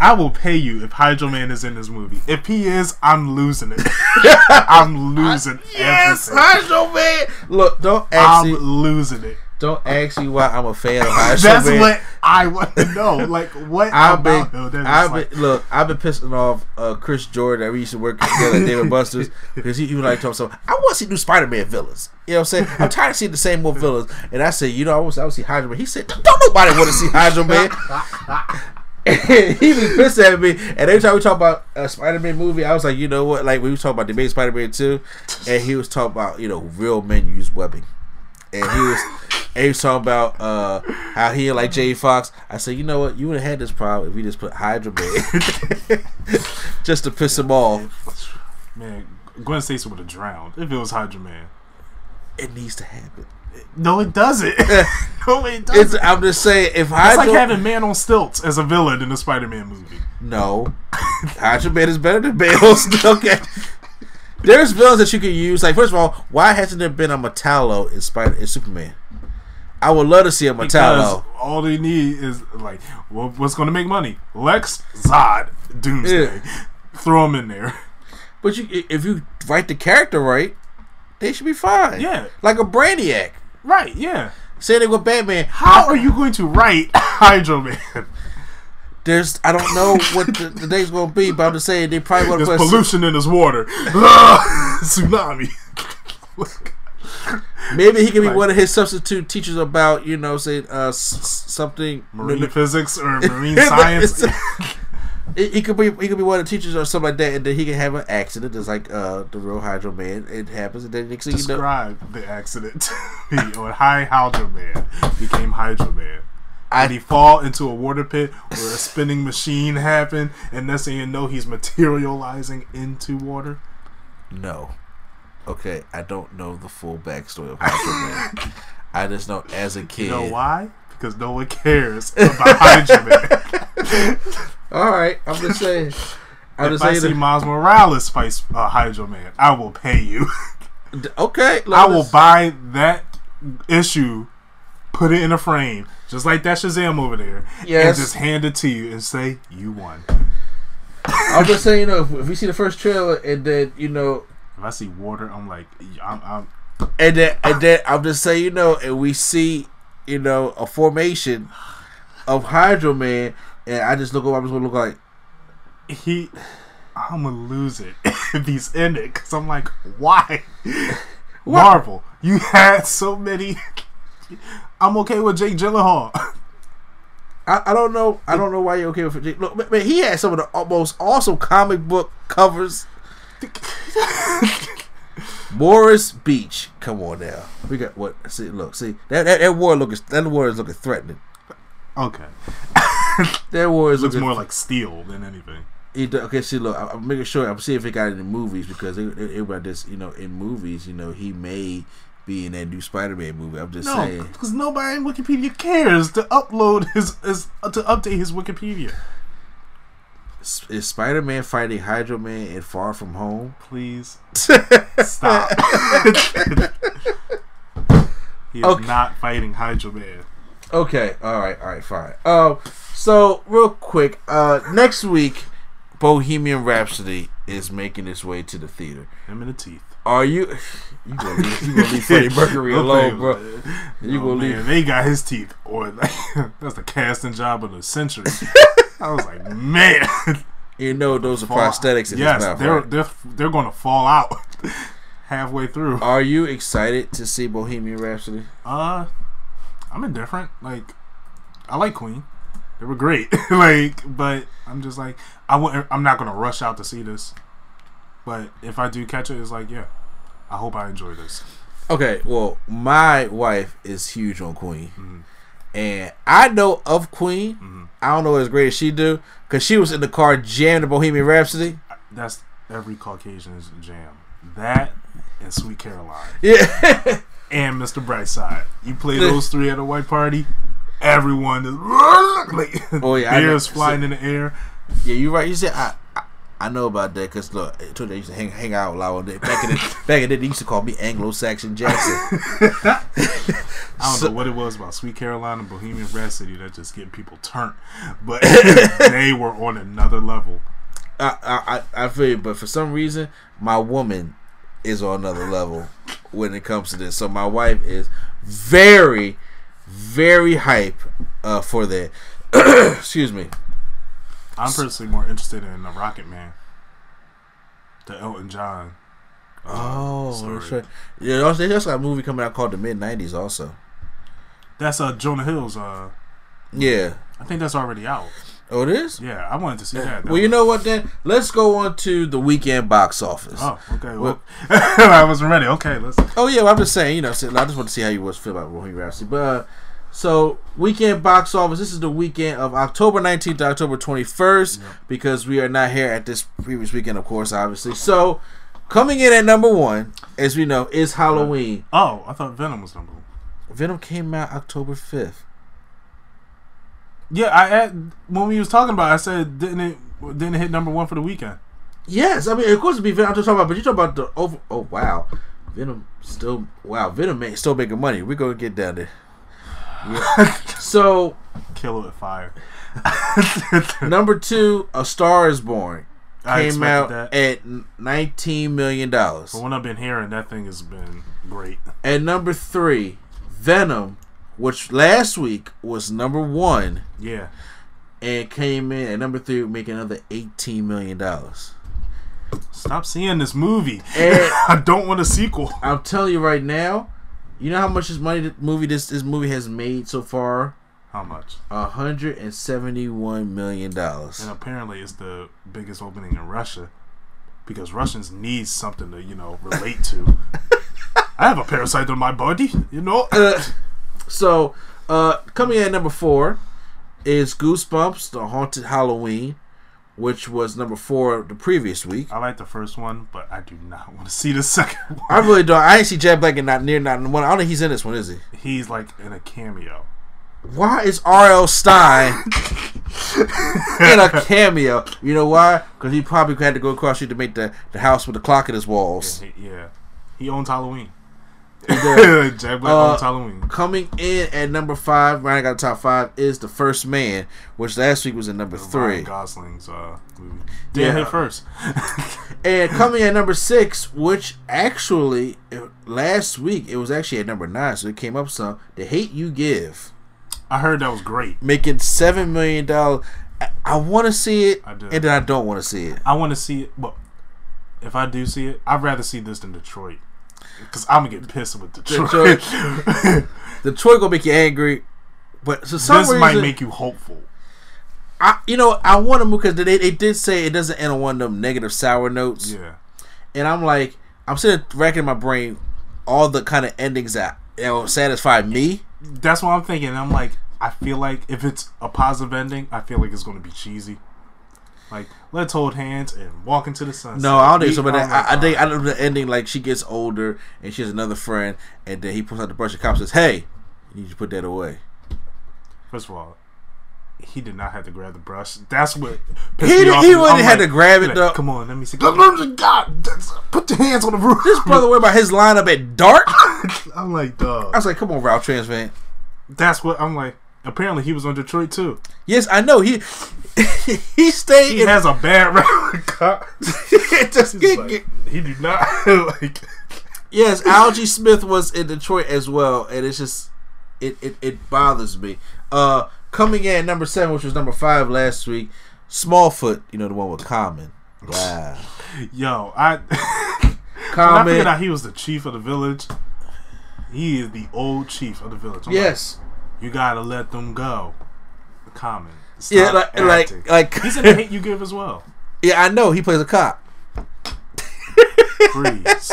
I will pay you if Hydro Man is in this movie. If he is, I'm losing it. (laughs) I'm losing Yes, everything. Hydro Man. Look, don't I'm losing it. Don't ask me why I'm a fan of Hydro That's Man. what I want to know. Like what I've been? I've like- been, look, I've been pissing off uh, Chris Jordan. that we used to work together at David (laughs) Buster's because he, he was like, talking so I want to see new Spider-Man villains. You know what I'm saying? I'm tired of seeing the same old (laughs) villains. And I said, you know, I want, I want to see Hydro Man. He said, don't nobody want to see Hydro Man. (laughs) He was pissed at me. And every time we talk about a Spider-Man movie, I was like, you know what? Like we was talking about the main Spider-Man 2, and he was talking about, you know, real men use webbing. And he was and he was talking about uh, how he like Jay Fox. I said, you know what? You would have had this problem if we just put Hydro Man (laughs) just to piss him off. man, Gwen Stacy would have drowned if it was Hydro Man. It needs to happen. No, it doesn't. (laughs) no, it doesn't. I'm just saying, if It's like having Man on Stilts as a villain in a Spider-Man movie. no, Hydro Man is better than Bale's. okay. (laughs) There's villains that you can use. Like first of all, why hasn't there been a Metallo in Spider in Superman? I would love to see a Because Metallo. all they need is like, well, what's going to make money? Lex, Zod, Doomsday. Yeah. (laughs) Throw them in there. But you, if you write the character right, they should be fine. Yeah. like a Brainiac. Right? Yeah. Same thing with Batman. How are you going to write (laughs) Hydro Man? There's I don't know what the, the day's gonna be, but I'm just saying they probably want to put pollution in his water. (laughs) Tsunami. maybe he can be Like- one of his substitute teachers about you know say uh s- something Marine (laughs) physics or marine science. (laughs) He could be he could be one of the teachers or something like that, and then he can have an accident, just like uh the real Hydro Man. It happens, and then next thing you know, Describe the accident. Or High Hydro Man became Hydro Man. I- Did he fall into a water pit where a spinning machine happened, and next thing you know, he's materializing into water? no. Okay, I don't know the full backstory of Hydro Man. (laughs) I just know as a kid. You know why? Because no one cares about Hydro Man. (laughs) All right, I'm just saying. I'm if just I saying. see that- Miles Morales fight uh, Hydro Man, I will pay you. okay, I will buy that issue, put it in a frame, just like that Shazam over there, Yes. and just hand it to you and say you won. I'm just saying, you know, if, if we see the first trailer and then you know If I see water, I'm like, I'm, I'm And then, and then I'm just saying, you know, and we see, you know, a formation of Hydro Man, and I just look up. I'm just gonna look like, he. I'm gonna lose it (laughs) if he's in it because I'm like, why? Marvel, you had so many. I'm okay with Jake Gyllenhaal. (laughs) I, I don't know, I don't know why you're okay with Jake. Look, man, he had some of the most awesome comic book covers. (laughs) Morris Bench, come on now. We got what? See, look, see that that, that war looking that war is looking threatening. Okay, (laughs) That war is looks looking more like steel than anything. Okay, see, look, I'm making sure. I'm seeing if it got in the movies because everybody just, you know, in movies, you know, he may be in that new Spider-Man movie. I'm just No, saying. because nobody in Wikipedia cares to upload (laughs) his, his to update his Wikipedia. S- Is Spider-Man fighting Hydro Man in Far From Home? Please (laughs) stop. (laughs) he is Okay. not fighting Hydro Man. Okay, all right, all right, fine. Um, so real quick, uh, next week, Bohemian Rhapsody is making its way to the theater. Him in the teeth. Are you? You gonna leave, you gonna leave Freddie (laughs) Mercury alone, bro? You Oh, gonna man, leave? They got his teeth, or (laughs) like, that's the casting job of the century. (laughs) I was like, man, You know those are Fall- prosthetics in yes, mouth, they're right? they're they're going to fall out halfway through. Are you excited to see Bohemian Rhapsody? Uh, I'm indifferent. Like, I like Queen. They were great. (laughs) like, but I'm just like, I wouldn't. I'm not gonna rush out to see this. But if I do catch it, it's like, yeah, I hope I enjoy this. Okay, well, my wife is huge on Queen, Mm-hmm. and I know of Queen. I don't know as great as she do because she was in the car jamming the Bohemian Rhapsody. That's every Caucasian's jam. That and Sweet Caroline Yeah, (laughs) and Mr. Brightside. You play those three at a white party, everyone is (laughs) like, Oh, yeah, beers flying in the air. yeah, you're right. You said I, I, I know about that because look, I told you I used to hang, hang out loud back in the, (laughs) back in the day. They used to call me Anglo-Saxon Jackson. (laughs) I don't So- know what it was about Sweet Caroline and Bohemian Rhapsody that just getting people turned, but they were on another level. I, I I feel you, but for some reason, my woman is on another level when it comes to this. So my wife is very, very hype uh, for that. (clears throat) Excuse me. I'm personally more interested in the Rocket Man, the Elton John. uh, Oh, story. that's right. Yeah, also- they just got a movie coming out called The Mid '90s. Also, That's uh Jonah Hill's. Uh, yeah. I think that's already out. Oh, it is. Yeah, I wanted to see that. Well, you know what? Then let's go on to the weekend box office. Oh, okay. Well, (laughs) I wasn't ready. Okay, let's. Oh yeah, well, I'm just saying, you know, I just want to see how you was feel about Bohemian Rhapsody. But uh, so weekend box office. This is the weekend of October 19th to October 21st because we are not here at this previous weekend, of course, obviously. So coming in at number one, as we know, is Halloween. Oh, I thought Venom was number one. Venom came out October 5th. Yeah, I had, when we was talking about, it, I said didn't it didn't it hit number one for the weekend? Yes, I mean, of course, it'd be Venom. I'm just talking about, but you talk about the over. Oh wow, Venom still wow. Venom man, still making money. We're gonna get down there. Yeah. (laughs) so Kill it with fire. (laughs) (laughs) number two, A Star Is Born. Came out that. at nineteen million dollars. But when I've been hearing, that thing has been great. At number three, Venom, which last week was number one Yeah, and came in at number three, making another eighteen million dollars. stop seeing this movie. (laughs) I don't want a sequel. I'm telling you right now, you know how much this money, this movie, this this movie has made so far? How much? Hundred and seventy-one million dollars. And apparently, it's the biggest opening in Russia because Russians need something to you know relate to. (laughs) I have a parasite on my body, you know. Uh, so, uh, coming in at number four is Goosebumps: The Haunted Halloween, which was number four the previous week. I like the first one, but I do not (laughs) want to see the second one. (laughs) I really don't. I ain't see Jack Black and not near not in one. I don't think he's in this one, is he? He's like in a cameo. Why is R.L. Stine (laughs) in a cameo? You know why? Because he probably had to go across street to make the, the house with the clock in his walls. He, yeah, he owns Halloween. (laughs) Jack Black Uh, Halloween. Coming in at number five, out the top five, is The First Man, which last week was in number Ryan three. Gosling's uh, movie. Yeah. hit first. (laughs) And coming at number six, which actually last week it was actually at number nine, so it came up some. The Hate You Give, I heard that was great. making seven million dollars. I, I want to see it, I and then I don't want to see it. I want to see it, but if I do see it, I'd rather see this than Detroit. Because I'm gonna get pissed with Detroit. (laughs) Detroit gonna make you angry, but for some this reason, might make you hopeful. I, you know, I want to move because they, they did say it doesn't end on one of them negative sour notes, Yeah. and I'm like, I'm sitting racking my brain, all the kind of endings that you know, satisfy me. That's what I'm thinking. I'm like, I feel like if it's a positive ending, I feel like it's gonna be cheesy. Like, let's hold hands and walk into the sunset. No, I don't think We- so. But oh I'm I, I think "Oh." I know the ending like she gets older and she has another friend, and then he pulls out the brush. The cop says, "Hey, you need to put that away." First of all, he did not have to grab the brush. That's what He pissed me didn't- off. he I'm wouldn't have to grab it, like, though. Come on, let me see. God, put your hands on the roof. This brother worried about his lineup at dark. I (laughs) I'm like, dog. I was like, "Come on, Ralph Transvan." That's what I'm like. Apparently, he was on Detroit too. Yes, I know he (laughs) he stayed He in. has a bad (laughs) record. with cops. (laughs) just get, like, get- he do not like. yes, Algee Smith was in Detroit as well, and it's just it it, it bothers me. Uh, coming in at number seven, which was number five last week, Smallfoot. You know the one with Common. Wow, Yo, I. when I Common. figured out he was the chief of the village. He is the old chief of the village. I'm like, Yes. you gotta let them go. Common. Stop Yeah, like acting. like like He's in (laughs) the hate you give as well. yeah, I know he plays a cop. Freeze.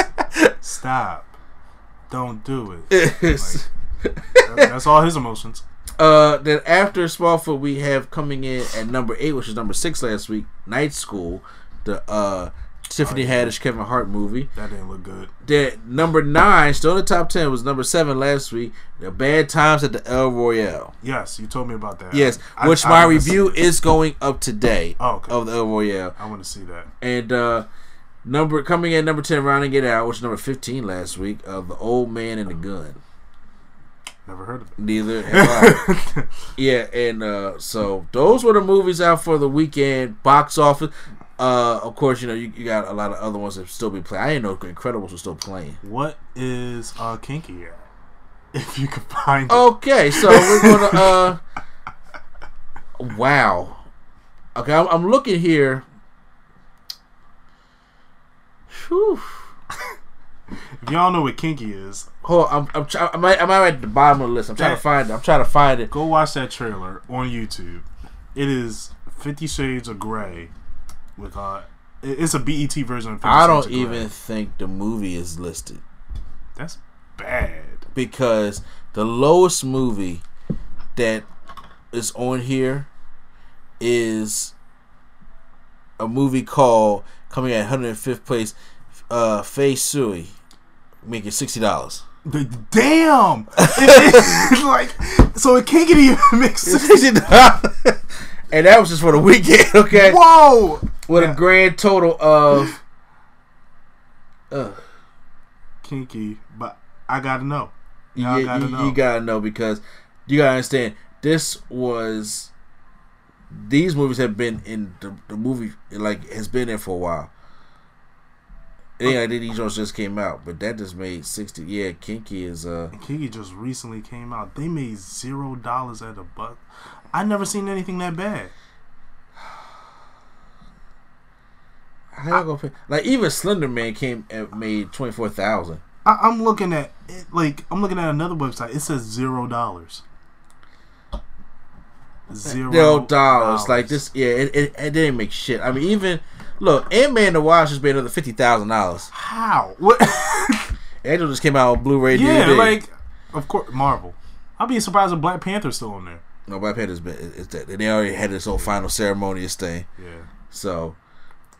Stop. Don't do it. (laughs) Yes. That- That's all his emotions. Uh, then after Smallfoot, we have coming in at number eight, which is number six last week. Night School, the uh Tiffany Oh, yeah. Haddish Kevin Hart movie. That didn't look good. Then number nine, still in the top ten, was number seven last week. The Bad Times at the El Royale. Yes, you told me about that. Yes, I- which I my wanna review is going up today Oh, okay. of the El Royale. I want to see that. And uh number coming in number ten, rounding it out, which is number fifteen last week, of the Old Man and the Gun. Never heard of it. Neither (laughs) have I. yeah, and uh, so those were the movies out for the weekend box office. Uh, of course, you know you, you got a lot of other ones that still be playing. I didn't know Incredibles was still playing. What is uh Kinky at? (laughs) if you could find it. Okay, so we're gonna. uh Wow. Okay, I'm, I'm looking here. Whew. If y'all know what kinky is, Hold on, I'm I'm, try, I'm, at, I'm at the bottom of the list. I'm trying to find it. I'm trying to find it. go watch that trailer on YouTube. It is Fifty Shades of Grey with uh, it's a BET version of 50 I don't even think the movie is listed That's bad. because the lowest movie that is on here is a movie called coming at 105th place, uh, Fei Sui, making sixty dollars. The- Damn! (laughs) It's like so it can't get even mixed. Sixty dollars, and that was just for the weekend. Okay, Whoa! With a grand total of. (laughs) Uh, Kinky, but I gotta know. you, Y'all you- gotta you- know. you gotta know because you gotta understand this was these movies have been in the, the movie like has been there for a while. It ain't like these just came out, but that just made sixty. Yeah, Kinky is uh. Kinky just recently came out. They made zero dollars at a buck. I never seen anything that bad. How y'all gonna pay? Like even Slender Man came and made twenty four thousand. I, I'm looking at it, like I'm looking at another website. It says zero dollars. Zero dollars. Like this, yeah, it, it, it didn't make shit. I mean, even look, Ant Man the Wasp just made another fifty thousand dollars. How? What? (laughs) Angel just came out on Blu-ray. yeah, day. like of course Marvel. I'd be surprised if Black Panther's still on there. no, Black Panther's been. It's that they already had this whole final ceremonious thing. Yeah. So,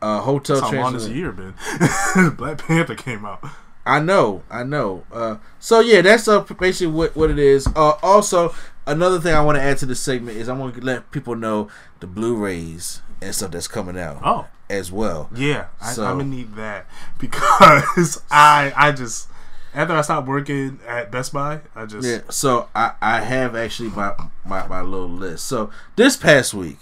uh, Hotel That's how long this year been. (laughs) Black Panther came out. I know, I know. Uh, so yeah, that's uh, basically what what it is. Uh, also, another thing I want to add to this segment is I want to let people know the Blu-rays and stuff that's coming out Oh. as well. Yeah, I, So- I'm gonna need that (laughs) because I I just after I stopped working at Best Buy, I just Yeah, so I, I have actually my, my my little list. So this past week,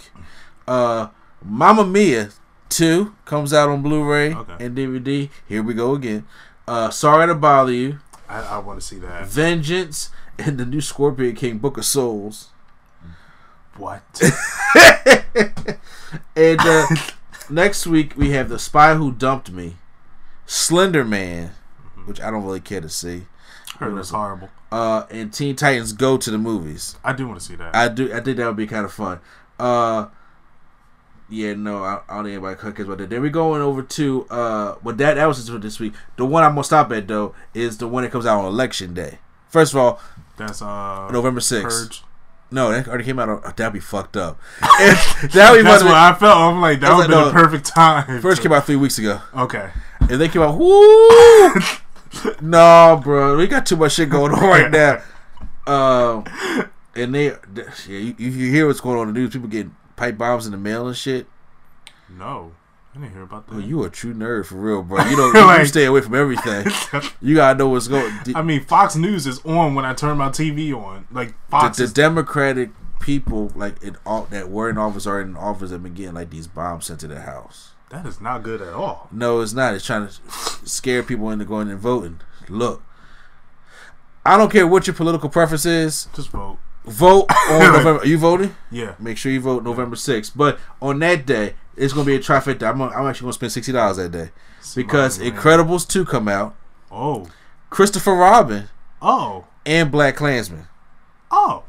uh, Mamma Mia two comes out on Blu-ray Okay. and DVD. Here we go again. Uh, Sorry to bother you. I, I want to see that. Vengeance and the new Scorpion King Book of Souls. What? (laughs) And uh, (laughs) next week we have The Spy Who Dumped Me, Slender Man, which I don't really care to see, Heard it was horrible. uh, and Teen Titans Go to the movies. I do want to see that. I do. I think that would be kind of fun. Uh, yeah, no, I, I don't think anybody cares about that. Then we're going over to uh, but that that was just for this week. The one I'm gonna stop at though is the one that comes out on election day. First of all, That's uh November 6th. Purge. no, that already came out. On, that'd be fucked up. (laughs) that would be That's what I felt. I'm like that would was be like, the perfect time. first came out three weeks ago, Okay. and they came out. Whoo! (laughs) no, bro, we got too much shit going on right now. Um, (laughs) and they, yeah, you, you hear what's going on in the news. People getting pipe bombs in the mail and shit. No, I didn't hear about that. Oh, you a true nerd for real, bro. You (laughs) don't you stay away from everything. (laughs) You gotta know what's going. I mean, Fox News is on when I turn my TV on. Like Fox the is Democratic people, like in all that were in office or in office, have been getting like these bombs sent to their house. that is not good at all. No, it's not. It's trying to scare people into going and voting. Look, I don't care what your political preference is. Just vote. Vote (laughs) on November. Are you voting? Yeah. Make sure you vote November 6th. But on that day, it's gonna be a trifecta. I'm, I'm actually gonna spend sixty dollars that day because Smart. Incredibles two come out. Oh. Christopher Robin Oh. and Black Klansman. Oh.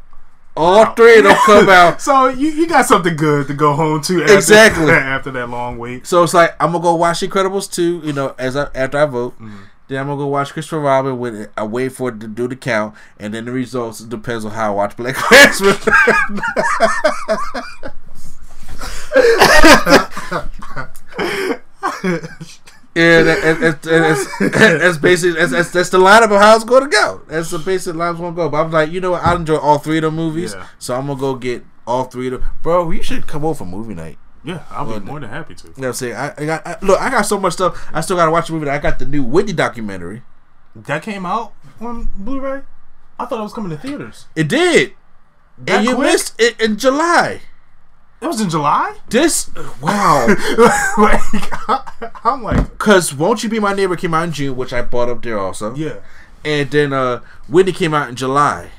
All three of them come (laughs) out. So you, you got something good to go home to after, Exactly. (laughs) after that long wait. So it's like I'm gonna go watch Incredibles two. You know, as I after I vote, mm. Then I'm gonna go watch Christopher Robin. With I wait for it to do the count, and then the results depends on how I watch Black Klansman. Yeah, that, that, that, that's, that's basically that's, that's, that's the lineup of how it's going to go. That's the basic line it's going to go. But I'm like, you know what? I enjoy all three of the movies, Yeah. so I'm gonna go get all three of them. Bro, you should come over for movie night. Yeah, I'll be more than happy to. You know what I'm saying? I, I got I, look. I got so much stuff. I still got to watch the movie. I got the new Whitney documentary. That came out on Blu-ray. I thought it was coming to theaters. It did, That and you quick? missed it in July. It was in July. This (laughs) wow. like, I'm like, Cause won't you be my neighbor came out in June, which I bought up there also. yeah. and then uh, Whitney came out in July.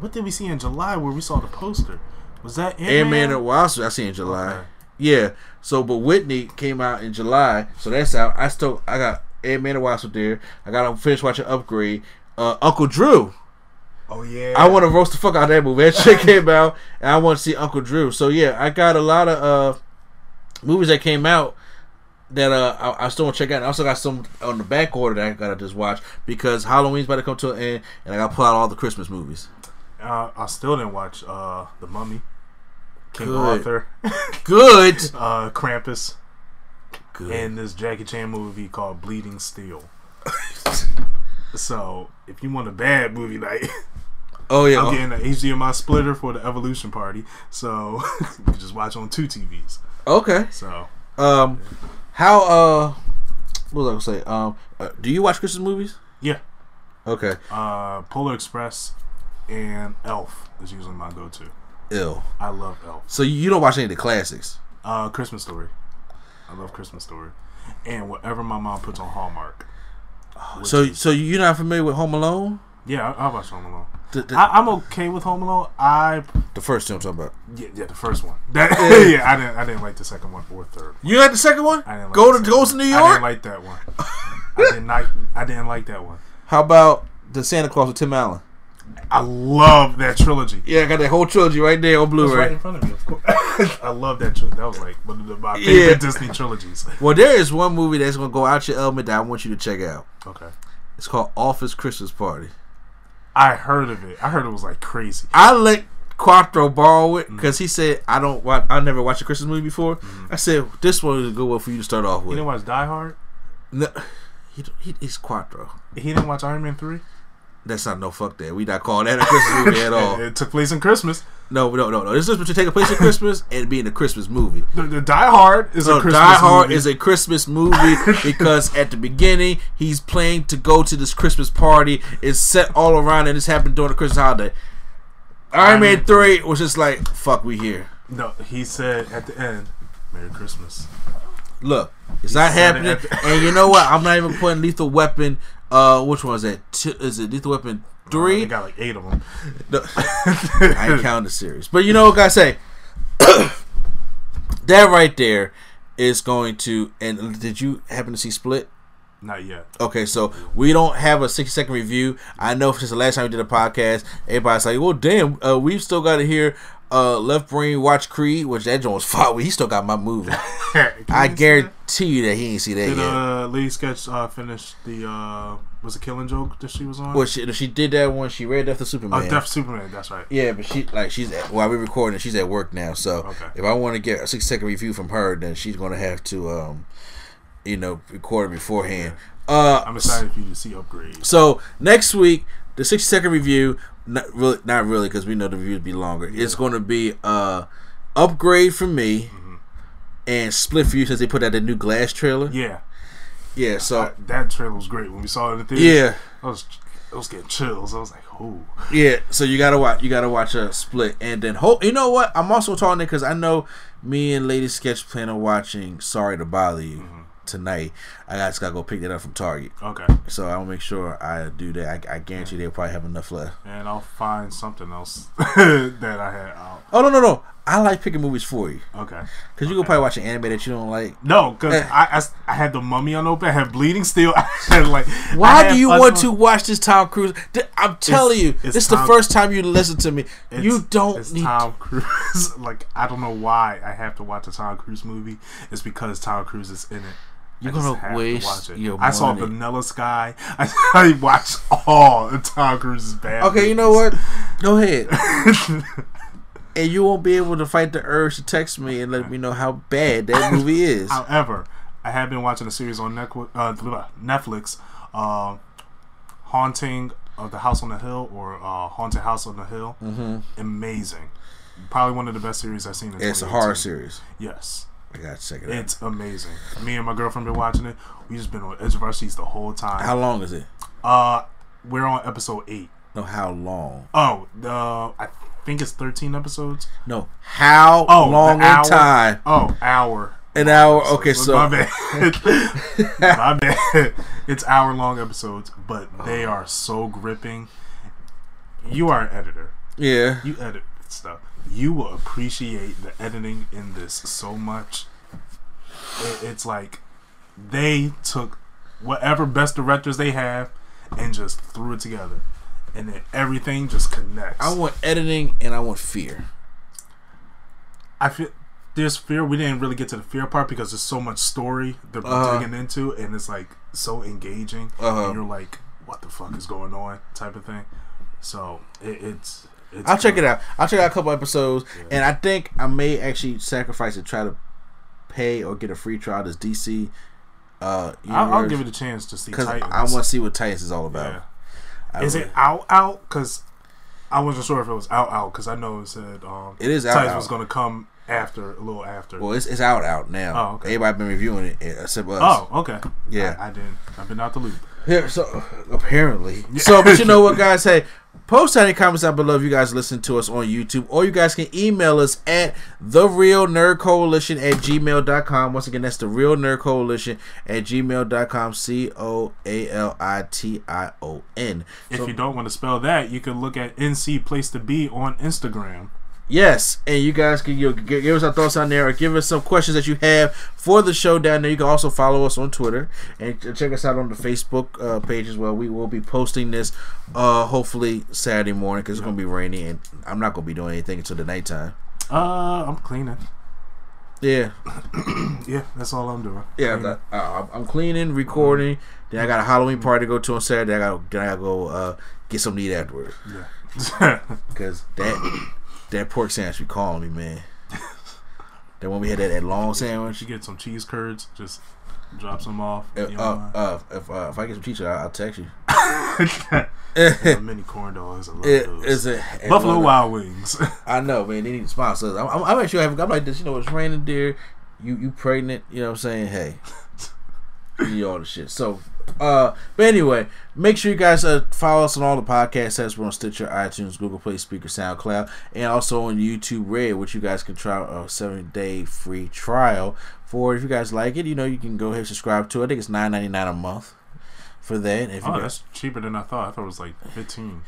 What did we see in July where we saw the poster? Was that Ant Man? and Wasp I see in July. Okay. Yeah. So, but Whitney came out in July, so that's out. I still I got Ant Man and Wasp there. I got to finish watching Upgrade. Uh, Uncle Drew. Oh yeah. I want to roast the fuck out of that movie. That shit (laughs) came out, and I want to see Uncle Drew. So yeah, I got a lot of uh movies that came out that uh I, I still want to check out. I also got some on the back order that I gotta just watch because Halloween's about to come to an end, and I gotta pull out all the Christmas movies. Uh, I still didn't watch uh, The Mummy, King Good. Arthur, (laughs) Good. uh, Krampus, Good. and this Jackie Chan movie called Bleeding Steel. (laughs) so if you want a bad movie night, (laughs) oh yeah. I'm getting an HDMI splitter for the Evolution Party. So you can just watch on two TVs. Okay. So Um, how uh, what was I gonna say? Um, uh, do you watch Christmas movies? yeah, Okay. uh, Polar Express and Elf is usually my go-to. Ill. I love Elf. So you you don't watch any of the classics? Uh, Christmas Story. I love Christmas Story, and whatever my mom puts on Hallmark. So is- so you're not familiar with Home Alone? yeah, I, I watch Home Alone. The, the, I, I'm okay with Home Alone. I the first two I'm talking about. yeah, yeah the first one. That, Yeah. (laughs) yeah, I didn't I didn't like the second one or third. You had the second one? I didn't like Go to second Ghost of one. New I didn't like that one. I didn't like I didn't like that one. (laughs) How about the Santa Claus with Tim Allen? I love that trilogy. Yeah, I got that whole trilogy right there on It's Blu-ray. right in front of me, of course. (laughs) I love that. Tri- that was like one of the, my favorite Yeah. Disney trilogies. (laughs) Well, there is one movie that's gonna go out your element that I want you to check out. Okay, It's called Office Christmas Party. I heard of it. I heard it was like crazy. I let Quattro borrow it mm. because he said I don't watch. I never watched a Christmas movie before. Mm. I said this one is a good one for you to start off You with. didn't watch Die Hard. No, (sighs) he, he, he's Quattro. He didn't watch Iron Man three. That's not no fuck that. We not calling that a Christmas movie at all. It, (laughs) it took place in Christmas. No, no, no, no. This is what you take a place in Christmas and being a Christmas movie. The, the Die Hard is No, a Christmas movie. The Die Hard movie. is a Christmas movie (laughs) because at the beginning he's planning to go to this Christmas party. It's set all around and it's happened during the Christmas holiday. Iron Man three was just like fuck, we here. no. He said at the end, "Merry Christmas." Look, it's not said it happening. the- and you know what? I'm not even putting Lethal Weapon. Uh, which one is that? Two, is it Lethal Weapon They three? got like eight of them. No, (laughs) I ain't counting the series. But you know what I say? (coughs) that right there is going to. And did you happen to see Split? Not yet. Okay, so we don't have a 60 second review. I know since the last time we did a podcast, everybody's like, well, damn, uh, we've still got to hear uh, Left Brain watch Creed, which that joint was (laughs) fought. He still got my movie. (laughs) I guarantee you that he ain't see that Did yet. uh, Lady Sketch uh, finish the uh, was it Killing Joke that she was on? well, she, she did that one. She read Death of Superman. oh, Death Superman. That's right. Yeah, but she like she's at, while we're recording, she's at work now. So Okay. if I want to get a six second review from her, then she's gonna have to, um, you know, record it beforehand. Uh, I'm excited for you to see Upgrade. So next week, the sixty second review, not really, not really, because we know the reviews be longer. It's going to be uh upgrade for me. Mm-hmm. And split for you since they put out the new Glass trailer. Yeah, Yeah, so I- that trailer was great when we saw it in the theater. yeah, I was I was getting chills. I was like, oh, yeah. So you gotta watch. You gotta watch a split, and then hope. You know what? I'm also talking because I know me and Lady Sketch plan on watching. Sorry to bother you mm-hmm. Tonight. I just gotta go pick that up from Target. okay. So I'll make sure I do that. I, I guarantee they'll probably have enough left. And I'll find something else (laughs) that I had out. Oh no no no! I like picking movies for you Okay. because you can probably watch an anime that you don't like. No, because Eh. I, I, I had the Mummy on open. I had Bleeding Steel. (laughs) I had like. Why do you want to watch this Tom Cruise? I'm telling you, it's this is the first time you listen to me. It's- you don't It's need. Tom Cruise. (laughs) like I don't know why I have to watch a Tom Cruise movie. It's because Tom Cruise is in it. You're gonna have to watch it. your I saw. Vanilla Sky. (laughs) I, I watched all of Tom Cruise's bad. Okay, you know what? Go ahead. (laughs) and you won't be able to fight the urge to text me and let me know how bad that (laughs) movie is. However, I have been watching a series on Netflix, uh, Netflix uh, Haunting of the House on the Hill or uh, Haunted House on the Hill. Mm-hmm. Amazing. Probably one of the best series I've seen. In It's a 2018. horror series. Yes. I gotta check it out. It's amazing. Me and my girlfriend been watching it. We just been on edge of our seats the whole time. How long is it? uh, we're on episode eight. No, how long? Oh, the I think it's thirteen episodes. No, how Oh, long in hour? time? Oh, hour An hour. Okay, so my bad. (laughs) my bad. (laughs) It's hour long episodes, but they are so gripping. You are an editor. yeah, You edit stuff. You will appreciate the editing in this so much. It, it's like they took whatever best directors they have and just threw it together, and then everything just connects. I want editing and I want fear. I feel there's fear. We didn't really get to the fear part because there's so much story that we're Uh-huh. digging into, and it's like so engaging. Uh-huh. And you're like, "What the fuck is going on?" type of thing. So it, it's. It's I'll check it out. I'll check out a couple episodes, and I think I may actually sacrifice and try to pay or get a free trial. This DC. Uh, I'll, I'll give it a chance to see because I want to see what Titans is all about. Yeah. Is really- it out out? Because I wasn't sure if it was out out. Because I know it said um, It is out, Titans out. was going to come after a little after. Well, it's, it's out out now. Oh, okay. Everybody been reviewing it uh, except us. oh, okay. Yeah. I, I didn't. I've been out the loop. Yeah, so apparently. So, but you know what, (laughs) guys? Hey, post any comments down below if you guys listen to us on YouTube, or you guys can email us at the real nerd coalition at gmail.com. Once again, that's the real nerd coalition at gmail.com. C O A L I T I O N. If you don't want to spell that, you can look at NC Place to Be on Instagram. Yes, and you guys can you know, give, us our thoughts on there, or give us some questions that you have for the show down there. You can also follow us on Twitter and check us out on the Facebook uh, page as well. We will be posting this uh, hopefully Saturday morning because it's gonna be rainy, and I'm not gonna be doing anything until the nighttime. Uh, I'm cleaning. Yeah, (clears throat) Yeah, that's all I'm doing. yeah. I'm, Cleaning. uh, I'm cleaning, recording. Then I got a Halloween party to go to on Saturday. I got then I gotta go uh, get something to eat afterwards Yeah. (laughs) (laughs) because that that pork sandwich be calling me, man. (laughs) that when we had that, that long sandwich. you get some cheese curds, just drop some off. Uh, you know, uh, uh, if uh, if I get some cheese, I'll, I'll text you. (laughs) mini corn dogs. I love It those. a Buffalo Wild Wings. (laughs) I know, man. They need to sponsor us. I'm, I'm, I'm actually having. I'm like this. You know, it's raining, dear. You you pregnant? You know what I'm saying? Hey, you all the shit. So, uh, but anyway, make sure you guys uh follow us on all the podcast apps. We're on Stitcher, iTunes, Google Play, Spreaker, SoundCloud, and also on YouTube Red, which you guys can try a seven day free trial for. If you guys like it, you know you can go ahead and subscribe to it. I think it's nine ninety nine a month for that. If you oh, guys, that's cheaper than I thought. I thought it was like 15.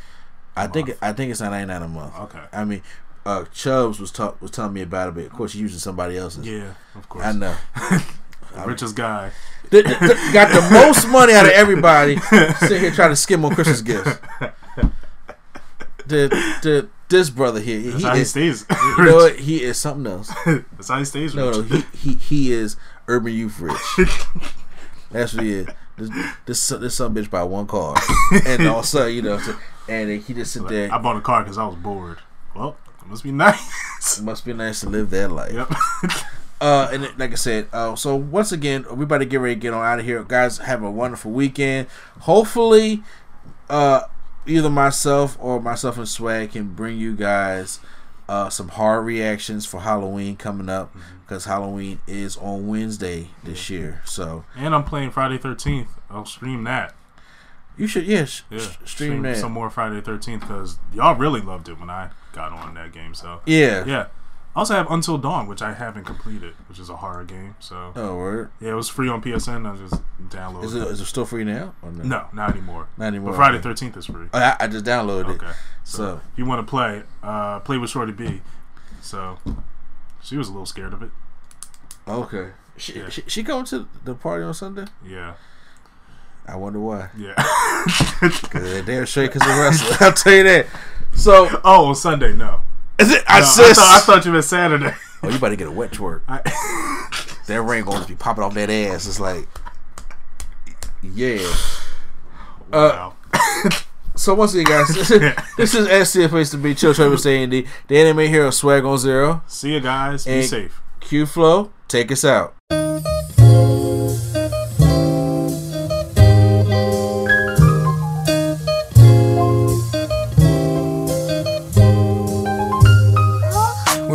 I think I think it's nine ninety nine a month. Okay. I mean, uh, Chubbs was talk, was telling me about it, but of course, he's using somebody else's. Yeah, of course. I know. (laughs) Richest guy. The- the- got the most money out of everybody. (laughs) Sitting here trying to skim on Christmas gifts. The, the this brother here, he he is. stays. You know (laughs) what? He is something else. That's how he stays No, rich. no, he he, he is urban youth rich. That's what he is. This this this some bitch buy one car, and also you know, so- and he just sit there. I bought a car because I was bored. Well, it must be nice. It must be nice to live that life. yep. (laughs) Uh, and like I said, uh, so once again, we about to get ready to get on out of here, guys. Have a wonderful weekend. Hopefully, uh, either myself or myself and Swag can bring you guys uh some hard reactions for Halloween coming up because Halloween is on Wednesday this year. So and I'm playing Friday 13th. I'll stream that. you should yes Yeah, stream, that. some more Friday 13th because y'all really loved it when I got on that game. So yeah. yeah. I also have Until Dawn, which I haven't completed, which is a horror game. So Oh, word. yeah, it was free on PSN. I just downloaded Is it it. is it still free now? Or no? No, not anymore. Not anymore. But Friday 13th is free. Oh, I, I just downloaded Okay. it. So, So- if you want to play, uh, play with Shorty B. So she was a little scared of it. Okay. She, Yeah. she she going to the party on Sunday? Yeah. I wonder why. Yeah. (laughs) Cause they're (laughs) straight because of wrestling. I'll tell you that. So oh, on Sunday, no. Is it? I No, I, thought, I thought you meant Saturday. oh, you about to get a wet twerk. I, That ring gonna be popping off that ass. It's like, yeah. wow. Uh, (laughs) so once again, guys, this is, (laughs) this is NC place to be. Chill Trevor (laughs) saying the the anime hero Swag on Zero. See you guys. Be safe. Q Flow, take us out.